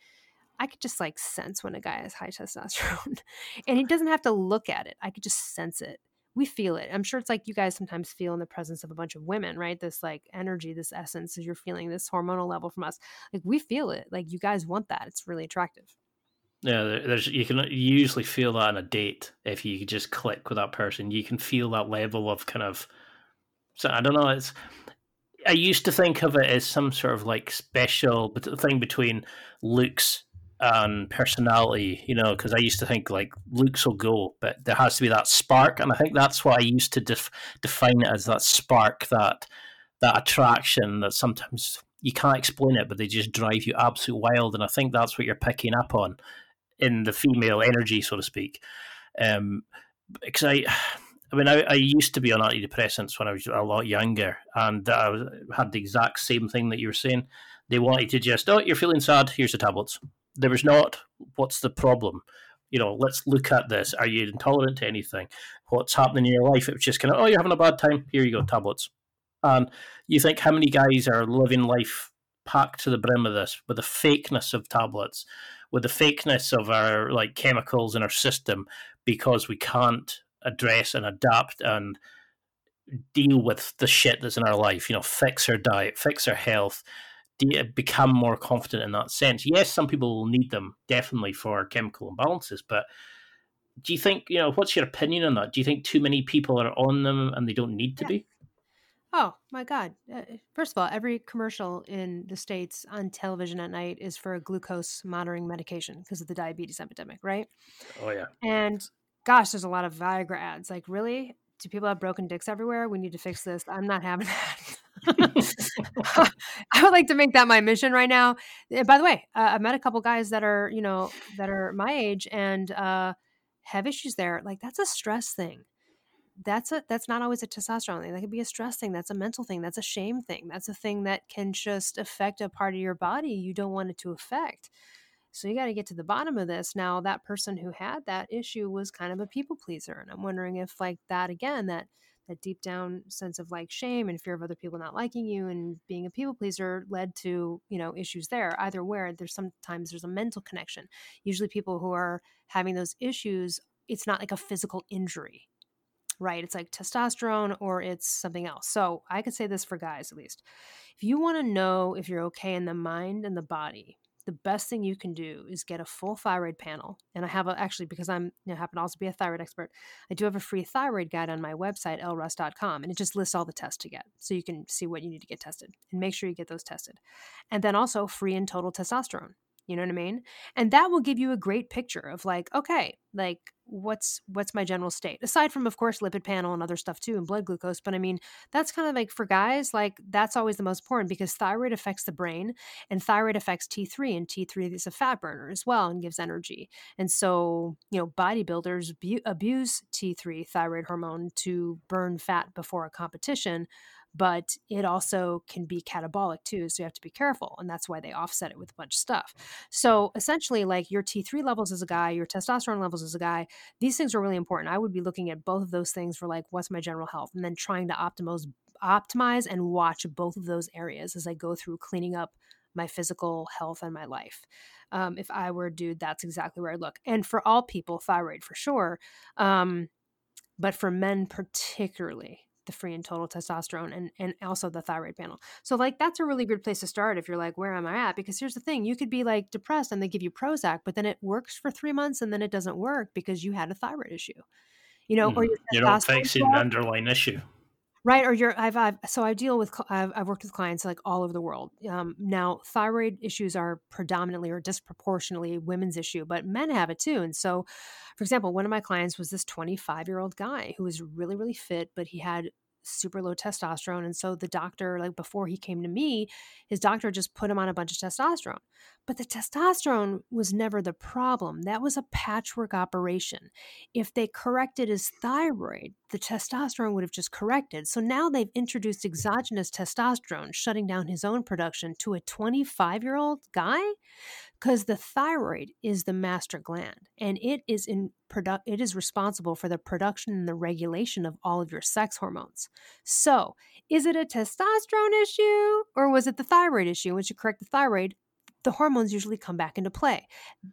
I could just like sense when a guy has high testosterone, and he doesn't have to look at it. I could just sense it we feel it. I'm sure it's like you guys sometimes feel in the presence of a bunch of women, right? This like energy, this essence, as you're feeling this hormonal level from us. Like we feel it. Like you guys want that. It's really attractive. Yeah, there's you can usually feel that on a date if you just click with that person. You can feel that level of kind of. So I don't know. It's I used to think of it as some sort of like special thing between looks and personality, you know, because I used to think like looks will go, but there has to be that spark, and I think that's what I used to def- define it as that spark, that that attraction that sometimes you can't explain it, but they just drive you absolute wild, and I think that's what you're picking up on in the female energy, so to speak. Um, because I. I mean, I, I, used to be on antidepressants when I was a lot younger, and I had the exact same thing that you were saying. They wanted to just, oh, you're feeling sad, here's the tablets. There was not what's the problem? You know let's look at this. Are you intolerant to anything? What's happening in your life? It was just kind of oh you're having a bad time. Here you go tablets. And you think how many guys are living life packed to the brim of this with the fakeness of tablets with the fakeness of our like chemicals in our system because we can't address and adapt and deal with the shit that's in our life you know fix our diet fix our health become more confident in that sense. Yes, some people will need them definitely for chemical imbalances, but do you think you know what's your opinion on that? Do you think too many people are on them and they don't need to yeah. be? Oh my God. Uh, first of all, every commercial in the States on television at night is for a glucose monitoring medication because of the diabetes epidemic, right? Oh, yeah. And gosh, there's a lot of Viagra ads. Like, really? Do people have broken dicks everywhere? We need to fix this. I'm not having that. I would like to make that my mission right now. And eh, by the way, uh, I've met a couple guys that are, you know, that are my age and uh, have issues there. Like, that's a stress thing that's a that's not always a testosterone thing. That could be a stress thing. That's a mental thing. That's a shame thing. That's a thing that can just affect a part of your body you don't want it to affect. So you got to get to the bottom of this. Now that person who had that issue was kind of a people pleaser, and I'm wondering if like that again that that deep down sense of like shame and fear of other people not liking you and being a people pleaser led to you know issues there either where there's sometimes there's a mental connection usually people who are having those issues it's not like a physical injury right? It's like testosterone or it's something else. So I could say this for guys at least. If you want to know if you're okay in the mind and the body, the best thing you can do is get a full thyroid panel. And I have a, actually, because I'm, you know, happen to also be a thyroid expert, I do have a free thyroid guide on my website, elleruss.com, and it just lists all the tests to get. So you can see what you need to get tested and make sure you get those tested. And then also free and total testosterone. You know what I mean? And that will give you a great picture of like, okay, like what's what's my general state aside from of course lipid panel and other stuff too and blood glucose but i mean that's kind of like for guys like that's always the most important because thyroid affects the brain and thyroid affects t3 and t3 is a fat burner as well and gives energy and so you know bodybuilders bu- abuse t3 thyroid hormone to burn fat before a competition but it also can be catabolic too. So you have to be careful. And that's why they offset it with a bunch of stuff. So essentially, like your T3 levels as a guy, your testosterone levels as a guy, these things are really important. I would be looking at both of those things for like, what's my general health? And then trying to optimize, optimize and watch both of those areas as I go through cleaning up my physical health and my life. Um, if I were a dude, that's exactly where I'd look. And for all people, thyroid for sure. Um, but for men particularly, the free and total testosterone and and also the thyroid panel. So like that's a really good place to start if you're like where am I at because here's the thing you could be like depressed and they give you Prozac but then it works for 3 months and then it doesn't work because you had a thyroid issue. You know, mm. or you don't fix an underlying issue right or you're I've, I've so i deal with I've, I've worked with clients like all over the world. Um, now thyroid issues are predominantly or disproportionately women's issue but men have it too and so for example one of my clients was this 25 year old guy who was really really fit but he had super low testosterone. And so the doctor, like before he came to me, his doctor just put him on a bunch of testosterone. But the testosterone was never the problem. That was a patchwork operation. If they corrected his thyroid, the testosterone would have just corrected. So now they've introduced exogenous testosterone, shutting down his own production to a 25 year old guy because the thyroid is the master gland and it is in produ- it is responsible for the production and the regulation of all of your sex hormones. So, is it a testosterone issue or was it the thyroid issue? Once you correct the thyroid, the hormones usually come back into play.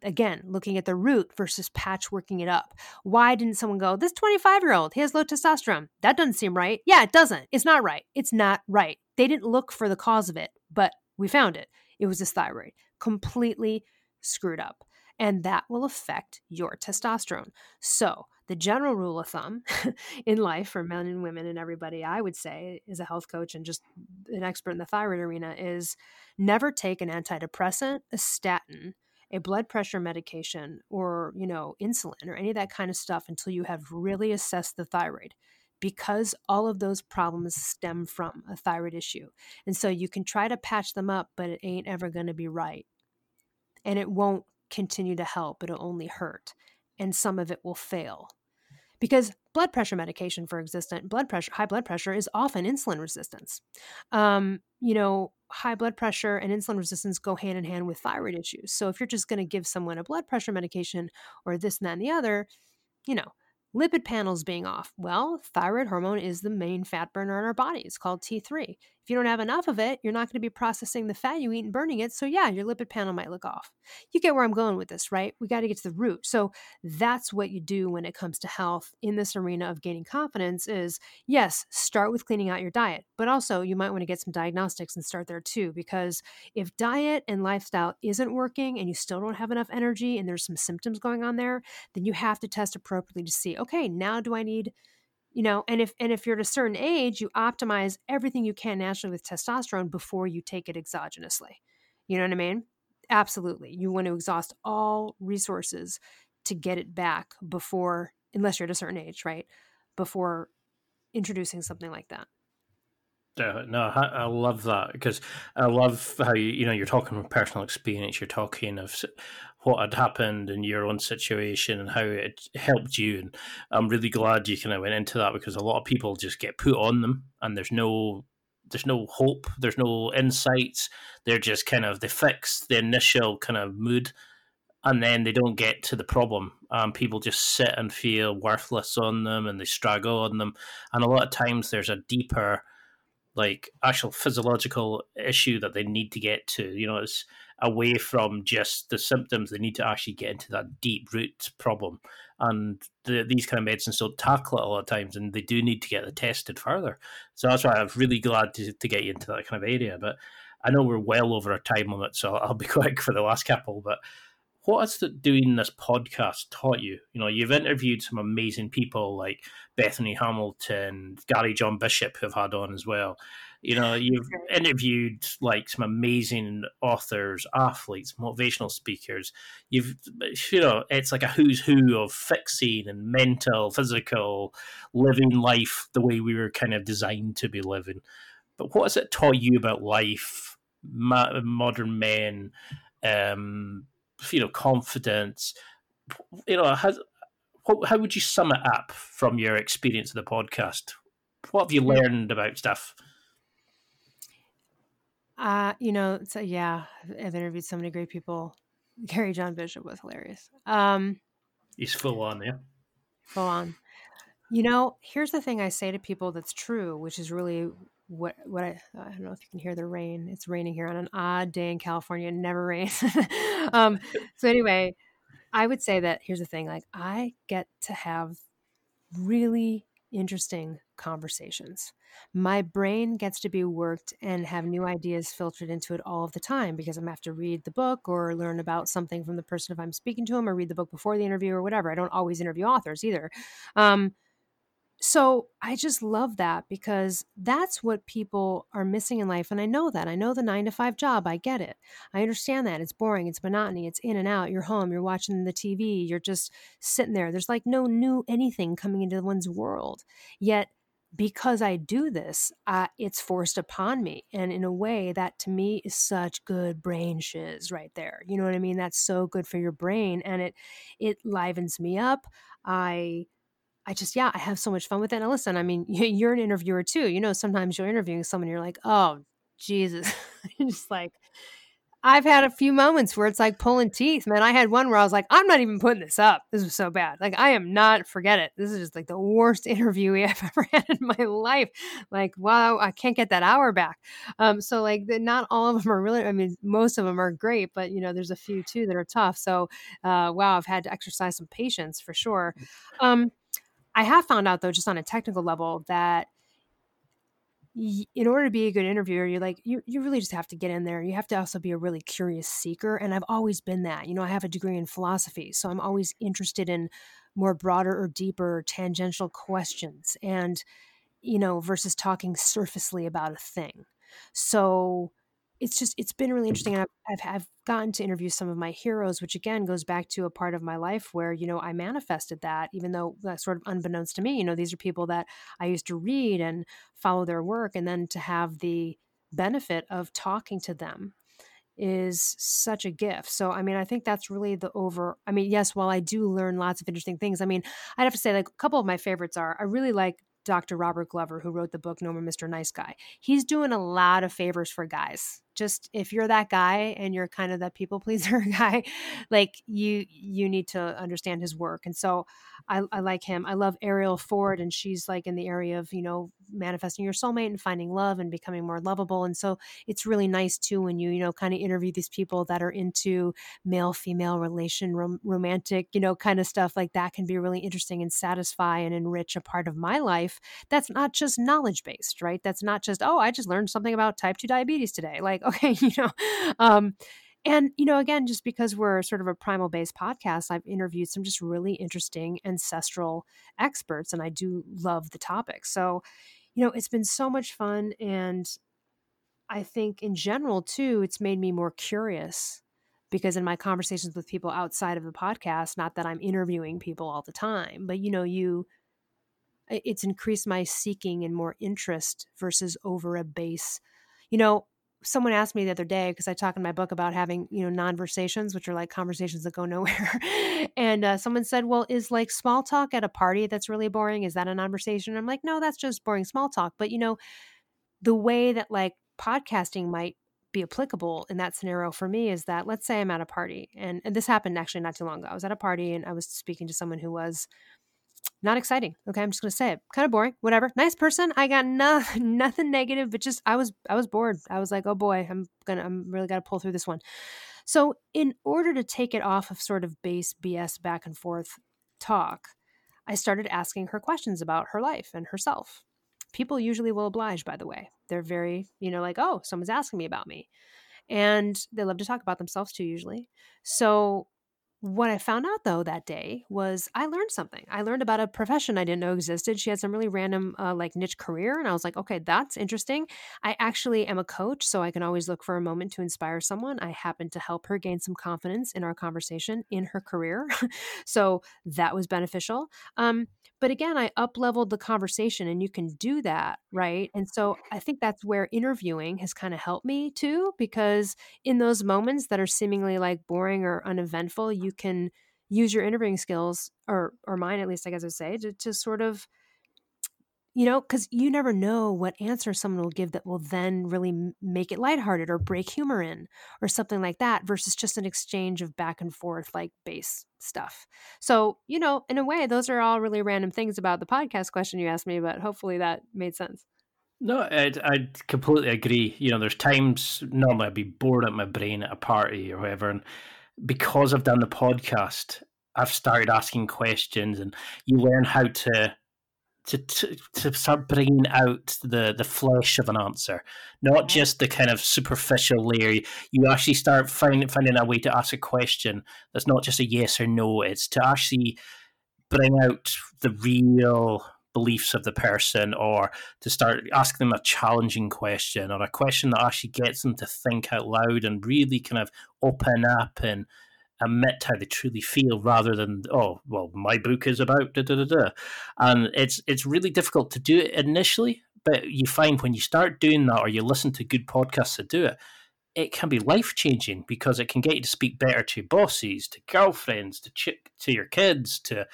Again, looking at the root versus patchworking it up. Why didn't someone go, this 25 year old, he has low testosterone? That doesn't seem right. Yeah, it doesn't. It's not right. It's not right. They didn't look for the cause of it, but we found it. It was his thyroid, completely screwed up. And that will affect your testosterone. So, the general rule of thumb in life for men and women and everybody, I would say, as a health coach and just an expert in the thyroid arena, is never take an antidepressant, a statin, a blood pressure medication, or you know, insulin or any of that kind of stuff until you have really assessed the thyroid because all of those problems stem from a thyroid issue. And so you can try to patch them up, but it ain't ever going to be right. And it won't continue to help, it'll only hurt. And some of it will fail because blood pressure medication for existent blood pressure high blood pressure is often insulin resistance um, you know high blood pressure and insulin resistance go hand in hand with thyroid issues so if you're just going to give someone a blood pressure medication or this and that and the other you know lipid panels being off. Well thyroid hormone is the main fat burner in our body. It's called t3 if you don't have enough of it, you're not going to be processing the fat you eat and burning it. So, yeah, your lipid panel might look off. You get where I'm going with this, right? We got to get to the root. So, that's what you do when it comes to health in this arena of gaining confidence is yes, start with cleaning out your diet, but also you might want to get some diagnostics and start there too because if diet and lifestyle isn't working and you still don't have enough energy and there's some symptoms going on there, then you have to test appropriately to see, okay, now do I need you know and if and if you're at a certain age you optimize everything you can naturally with testosterone before you take it exogenously. You know what i mean? Absolutely. You want to exhaust all resources to get it back before unless you're at a certain age right? Before introducing something like that. No, I, I love that because I love how you you know you're talking from personal experience. You're talking of what had happened in your own situation and how it helped you. And I'm really glad you kind of went into that because a lot of people just get put on them and there's no there's no hope, there's no insights. They're just kind of they fix the initial kind of mood and then they don't get to the problem. Um, people just sit and feel worthless on them and they struggle on them. And a lot of times there's a deeper like actual physiological issue that they need to get to. You know, it's away from just the symptoms. They need to actually get into that deep root problem. And the, these kind of medicines don't tackle it a lot of times, and they do need to get tested further. So that's why I'm really glad to, to get you into that kind of area. But I know we're well over our time limit, so I'll be quick for the last couple. But what has the, doing this podcast taught you? You know, you've interviewed some amazing people like Bethany Hamilton, Gary John Bishop, who've had on as well. You know, you've interviewed like some amazing authors, athletes, motivational speakers. You've, you know, it's like a who's who of fixing and mental, physical, living life the way we were kind of designed to be living. But what has it taught you about life, modern men, um, you know, confidence? You know, has, how would you sum it up from your experience of the podcast? What have you learned about stuff? Uh, you know, so yeah, I've interviewed so many great people. Gary John Bishop was hilarious. Um, He's full on, yeah. Full on. You know, here's the thing I say to people that's true, which is really what what I I don't know if you can hear the rain. It's raining here on an odd day in California. It never rains. um, so anyway, I would say that here's the thing: like I get to have really interesting conversations. My brain gets to be worked and have new ideas filtered into it all of the time because I'm have to read the book or learn about something from the person if I'm speaking to them or read the book before the interview or whatever. I don't always interview authors either. Um, so I just love that because that's what people are missing in life. And I know that. I know the nine to five job. I get it. I understand that. It's boring. It's monotony. It's in and out. You're home. You're watching the TV. You're just sitting there. There's like no new anything coming into one's world. Yet, because I do this, uh, it's forced upon me. And in a way, that to me is such good brain shiz right there. You know what I mean? That's so good for your brain. And it, it livens me up. I, I just, yeah, I have so much fun with it. And listen, I mean, you're an interviewer too. You know, sometimes you're interviewing someone, you're like, oh, Jesus. just like, I've had a few moments where it's like pulling teeth, man. I had one where I was like, I'm not even putting this up. This was so bad. Like, I am not, forget it. This is just like the worst interview I've ever had in my life. Like, wow, I can't get that hour back. Um, so like the, not all of them are really, I mean, most of them are great, but you know, there's a few too that are tough. So, uh, wow, I've had to exercise some patience for sure. Um, I have found out though, just on a technical level, that in order to be a good interviewer, you're like you you really just have to get in there. You have to also be a really curious seeker, and I've always been that. You know, I have a degree in philosophy, so I'm always interested in more broader or deeper tangential questions, and you know, versus talking surfacely about a thing. So it's just it's been really mm-hmm. interesting I've, I've, I've gotten to interview some of my heroes which again goes back to a part of my life where you know i manifested that even though that's sort of unbeknownst to me you know these are people that i used to read and follow their work and then to have the benefit of talking to them is such a gift. So, I mean, I think that's really the over. I mean, yes, while I do learn lots of interesting things, I mean, I'd have to say, like, a couple of my favorites are I really like Dr. Robert Glover, who wrote the book No More Mr. Nice Guy. He's doing a lot of favors for guys just if you're that guy and you're kind of that people pleaser guy like you you need to understand his work. And so I, I like him. I love Arielle Ford and she's like in the area of you know manifesting your soulmate and finding love and becoming more lovable. And so it's really nice too when you you know kind of interview these people that are into male female relation rom- romantic you know kind of stuff like that can be really interesting and satisfy and enrich a part of my life that's not just knowledge based right? That's not just oh i just learned something about type 2 diabetes today. Like okay you know um And, you know, again, just because we're sort of a primal based podcast, I've interviewed some just really interesting ancestral experts, and I do love the topic. So, you know, it's been so much fun. And I think in general, too, it's made me more curious because in my conversations with people outside of the podcast, not that I'm interviewing people all the time, but, you know, you, it's increased my seeking and more interest versus over a base. You know, someone asked me the other day because I talk in my book about having you know non-versations, which are like conversations that go nowhere. and uh, someone said, "Well, is like small talk at a party that's really boring? Is that a non-versation?" I'm like, "No, that's just boring small talk." But you know, the way that like podcasting might be applicable in that scenario for me is that let's say I'm at a party and, and this happened actually not too long ago. I was at a party and I was speaking to someone who was not exciting. Okay, I'm just gonna say it. Kind of boring. Whatever. Nice person. I got no, nothing negative, but just I was I was bored. I was like, oh boy, I'm gonna I'm really gotta pull through this one. So in order to take it off of sort of base BS back and forth talk, I started asking her questions about her life and herself. People usually will oblige, by the way. They're very, you know, like, oh, someone's asking me about me. And they love to talk about themselves too, usually. So what I found out though that day was I learned something. I learned about a profession I didn't know existed. She had some really random, uh, like niche career, and I was like, okay, that's interesting. I actually am a coach, so I can always look for a moment to inspire someone. I happened to help her gain some confidence in our conversation in her career, so that was beneficial. Um, but again, I up leveled the conversation, and you can do that, right? And so I think that's where interviewing has kind of helped me too, because in those moments that are seemingly like boring or uneventful, you can use your interviewing skills, or or mine at least, I guess I would say, to, to sort of you know, because you never know what answer someone will give that will then really make it lighthearted or break humor in or something like that versus just an exchange of back and forth like base stuff. So, you know, in a way, those are all really random things about the podcast question you asked me, but hopefully that made sense. No, I I completely agree. You know, there's times normally I'd be bored at my brain at a party or whatever, and because I've done the podcast, I've started asking questions, and you learn how to to, to, to start bringing out the, the flesh of an answer, not just the kind of superficial layer. You actually start finding finding a way to ask a question that's not just a yes or no. It's to actually bring out the real beliefs of the person, or to start asking them a challenging question, or a question that actually gets them to think out loud and really kind of open up and admit how they truly feel rather than oh well my book is about da da da da. And it's it's really difficult to do it initially but you find when you start doing that or you listen to good podcasts to do it it can be life changing because it can get you to speak better to bosses to girlfriends to ch- to your kids to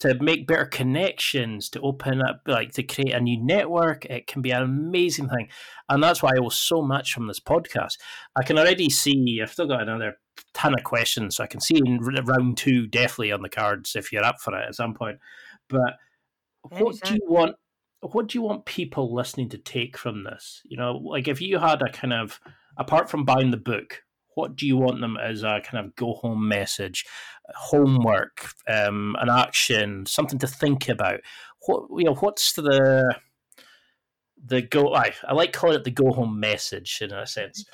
to make better connections, to open up, like to create a new network. It can be an amazing thing. And that's why I owe so much from this podcast. I can already see, I've still got another ton of questions. So I can see in round two definitely on the cards if you're up for it at some point. But what do you want? What do you want people listening to take from this? You know, like if you had a kind of apart from buying the book, what do you want them as a kind of go home message, homework, um, an action, something to think about? What you know, what's the the go? I I like calling it the go home message in a sense.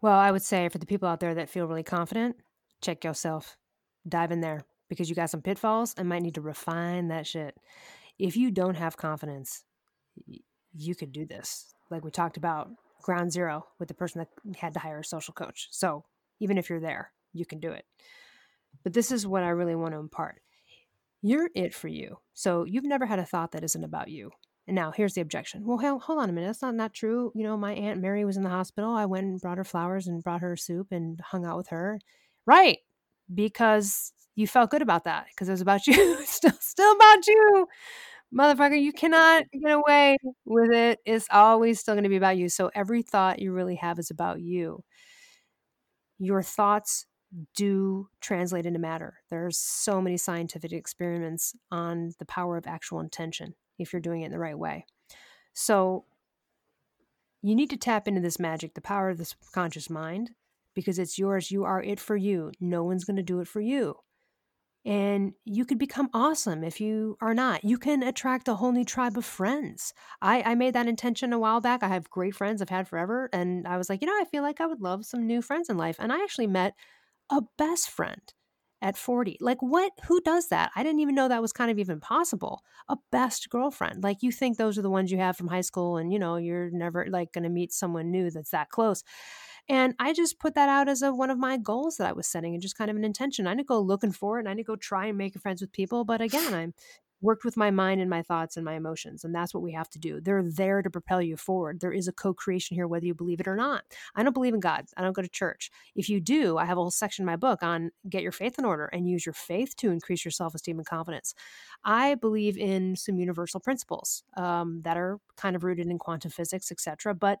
Well, I would say for the people out there that feel really confident, check yourself, dive in there because you got some pitfalls and might need to refine that shit. If you don't have confidence, you could do this. Like we talked about ground zero with the person that had to hire a social coach. So even if you're there, you can do it. But this is what I really want to impart. You're it for you. So you've never had a thought that isn't about you. And now here's the objection. Well, hell, hold on a minute. That's not not true. You know, my aunt Mary was in the hospital. I went and brought her flowers and brought her soup and hung out with her. Right. Because you felt good about that because it was about you. still still about you motherfucker, you cannot get away with it. It's always still going to be about you. So every thought you really have is about you. Your thoughts do translate into matter. There's so many scientific experiments on the power of actual intention if you're doing it in the right way. So you need to tap into this magic, the power of the subconscious mind, because it's yours. You are it for you. No one's going to do it for you. And you could become awesome if you are not. You can attract a whole new tribe of friends. I, I made that intention a while back. I have great friends I've had forever. And I was like, you know, I feel like I would love some new friends in life. And I actually met a best friend at 40. Like, what? Who does that? I didn't even know that was kind of even possible. A best girlfriend. Like, you think those are the ones you have from high school, and you know, you're never like going to meet someone new that's that close. And I just put that out as a, one of my goals that I was setting and just kind of an intention. I didn't go looking for it and I didn't go try and make friends with people. But again, I'm worked with my mind and my thoughts and my emotions. And that's what we have to do. They're there to propel you forward. There is a co creation here, whether you believe it or not. I don't believe in God. I don't go to church. If you do, I have a whole section in my book on get your faith in order and use your faith to increase your self esteem and confidence. I believe in some universal principles um, that are kind of rooted in quantum physics, etc. But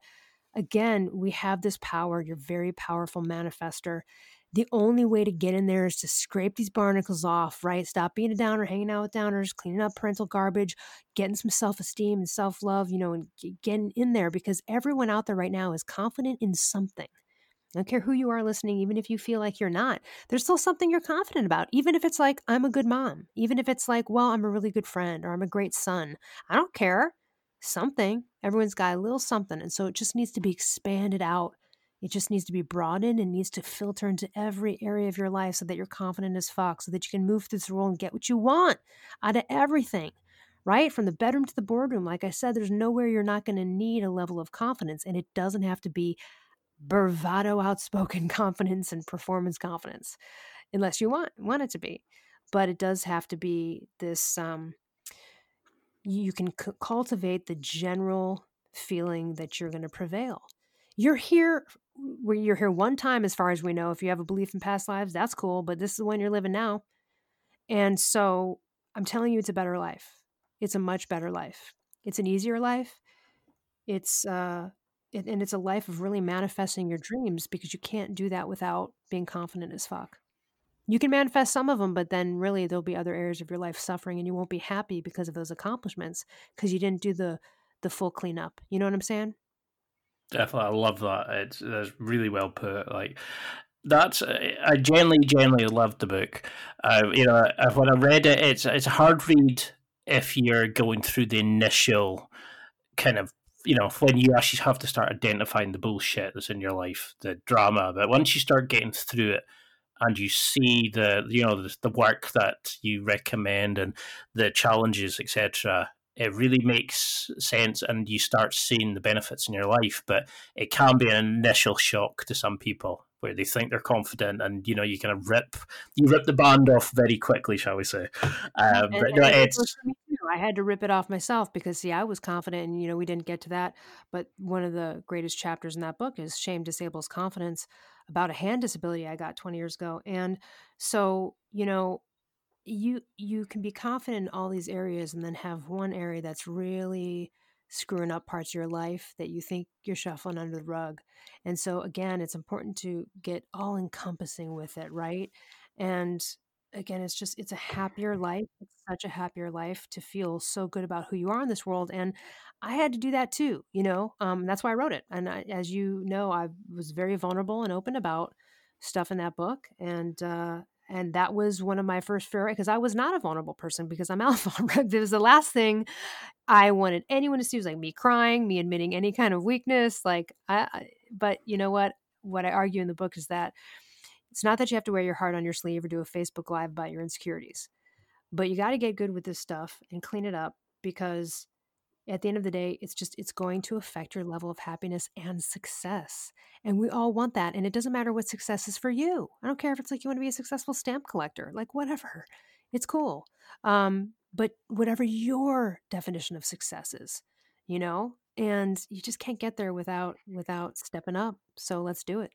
again, we have this power. You're very powerful manifester. The only way to get in there is to scrape these barnacles off, right? Stop being a downer, hanging out with downers, cleaning up parental garbage, getting some self esteem and self love, you know, and getting in there because everyone out there right now is confident in something. I don't care who you are listening, even if you feel like you're not, there's still something you're confident about. Even if it's like, I'm a good mom, even if it's like, well, I'm a really good friend or I'm a great son. I don't care something. Everyone's got a little something. And so it just needs to be expanded out. It just needs to be broadened and needs to filter into every area of your life so that you're confident as fuck, so that you can move through this world and get what you want out of everything, right? From the bedroom to the boardroom. Like I said, there's nowhere you're not going to need a level of confidence. And it doesn't have to be bravado, outspoken confidence and performance confidence, unless you want, want it to be. But it does have to be this um, you can c- cultivate the general feeling that you're going to prevail. You're here where you're here one time as far as we know. If you have a belief in past lives, that's cool, but this is the one you're living now. And so I'm telling you it's a better life. It's a much better life. It's an easier life. It's uh it, and it's a life of really manifesting your dreams because you can't do that without being confident as fuck you can manifest some of them, but then really there'll be other areas of your life suffering and you won't be happy because of those accomplishments because you didn't do the the full cleanup. You know what I'm saying? Definitely, I love that. It's that's really well put. Like that's I genuinely, genuinely loved the book. Uh, you know, when I read it, it's it's a hard read if you're going through the initial kind of you know when you actually have to start identifying the bullshit that's in your life, the drama. But once you start getting through it, and you see the you know the, the work that you recommend and the challenges etc it really makes sense and you start seeing the benefits in your life. But it can be an initial shock to some people where they think they're confident and you know you kind of rip you rip the band off very quickly shall we say. Um, and, but no, it's I had to rip it off myself because see I was confident and you know we didn't get to that. But one of the greatest chapters in that book is shame disables confidence about a hand disability I got 20 years ago and so you know you you can be confident in all these areas and then have one area that's really screwing up parts of your life that you think you're shuffling under the rug. And so again, it's important to get all encompassing with it, right? And again, it's just it's a happier life. It's such a happier life to feel so good about who you are in this world. And I had to do that too, you know. Um, that's why I wrote it. And I, as you know, I was very vulnerable and open about stuff in that book. And uh, and that was one of my first fear because I was not a vulnerable person because I'm alpha. it was the last thing I wanted anyone to see was like me crying, me admitting any kind of weakness. Like, I, I, but you know what? What I argue in the book is that it's not that you have to wear your heart on your sleeve or do a Facebook live about your insecurities, but you got to get good with this stuff and clean it up because at the end of the day it's just it's going to affect your level of happiness and success and we all want that and it doesn't matter what success is for you. I don't care if it's like you want to be a successful stamp collector like whatever. It's cool. Um, but whatever your definition of success is you know and you just can't get there without without stepping up so let's do it.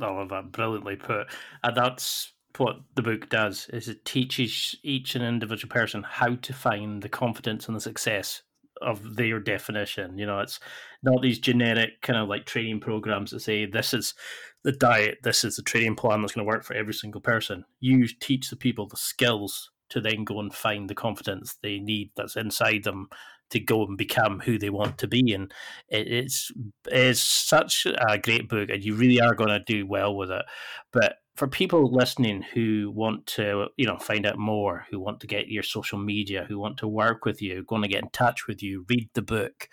I love that brilliantly put and that's what the book does is it teaches each and individual person how to find the confidence and the success of their definition. You know, it's not these generic kind of like training programs that say this is the diet, this is the training plan that's going to work for every single person. You teach the people the skills to then go and find the confidence they need that's inside them to go and become who they want to be. And it's it's such a great book, and you really are going to do well with it. But for people listening who want to, you know, find out more, who want to get your social media, who want to work with you, going to get in touch with you, read the book,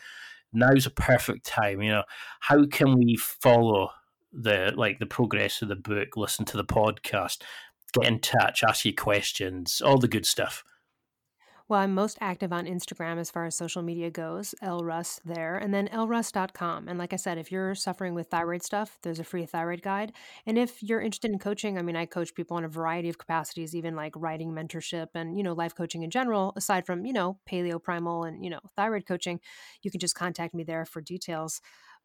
now's a perfect time. You know, how can we follow the like the progress of the book, listen to the podcast, get in touch, ask you questions, all the good stuff? Well, I'm most active on Instagram as far as social media goes, elleruss there, and then elleruss.com. And like I said, if you're suffering with thyroid stuff, there's a free thyroid guide. And if you're interested in coaching, I mean, I coach people in a variety of capacities, even like writing mentorship and, you know, life coaching in general, aside from, you know, paleo primal and, you know, thyroid coaching, you can just contact me there for details.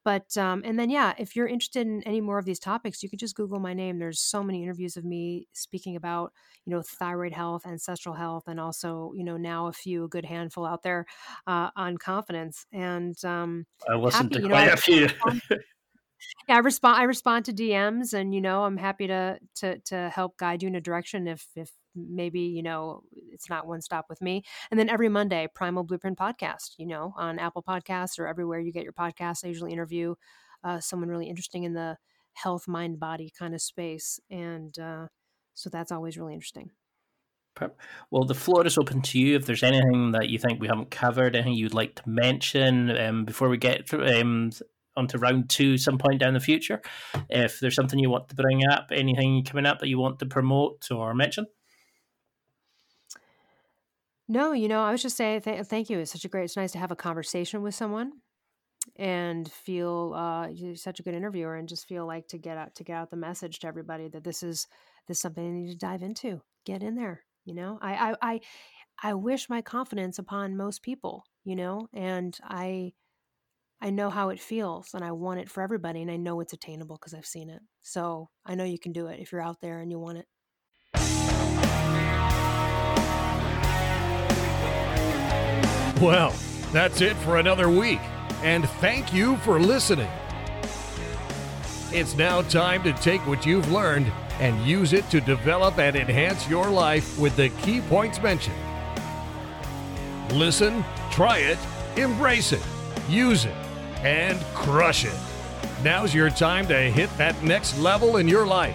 But um, and then yeah, if you're interested in any more of these topics, you can just Google my name. There's so many interviews of me speaking about you know thyroid health, ancestral health, and also you know now a few, a good handful out there uh, on confidence. And um, I listened happy, to quite know, a few. yeah, I respond. I respond to DMs, and you know, I'm happy to to to help guide you in a direction if if maybe you know it's not one stop with me and then every monday primal blueprint podcast you know on apple podcasts or everywhere you get your podcasts i usually interview uh, someone really interesting in the health mind body kind of space and uh, so that's always really interesting well, the floor is open to you. If there's anything that you think we haven't covered, anything you'd like to mention um, before we get through, um, onto round two some point down the future, if there's something you want to bring up, anything coming up that you want to promote or mention. No, you know, I was just saying th- thank you. It's such a great. It's nice to have a conversation with someone and feel uh, you're such a good interviewer, and just feel like to get out to get out the message to everybody that this is this is something they need to dive into. Get in there. You know, I I I, I wish my confidence upon most people. You know, and I I know how it feels, and I want it for everybody, and I know it's attainable because I've seen it. So I know you can do it if you're out there and you want it. Well, that's it for another week, and thank you for listening. It's now time to take what you've learned and use it to develop and enhance your life with the key points mentioned. Listen, try it, embrace it, use it, and crush it. Now's your time to hit that next level in your life.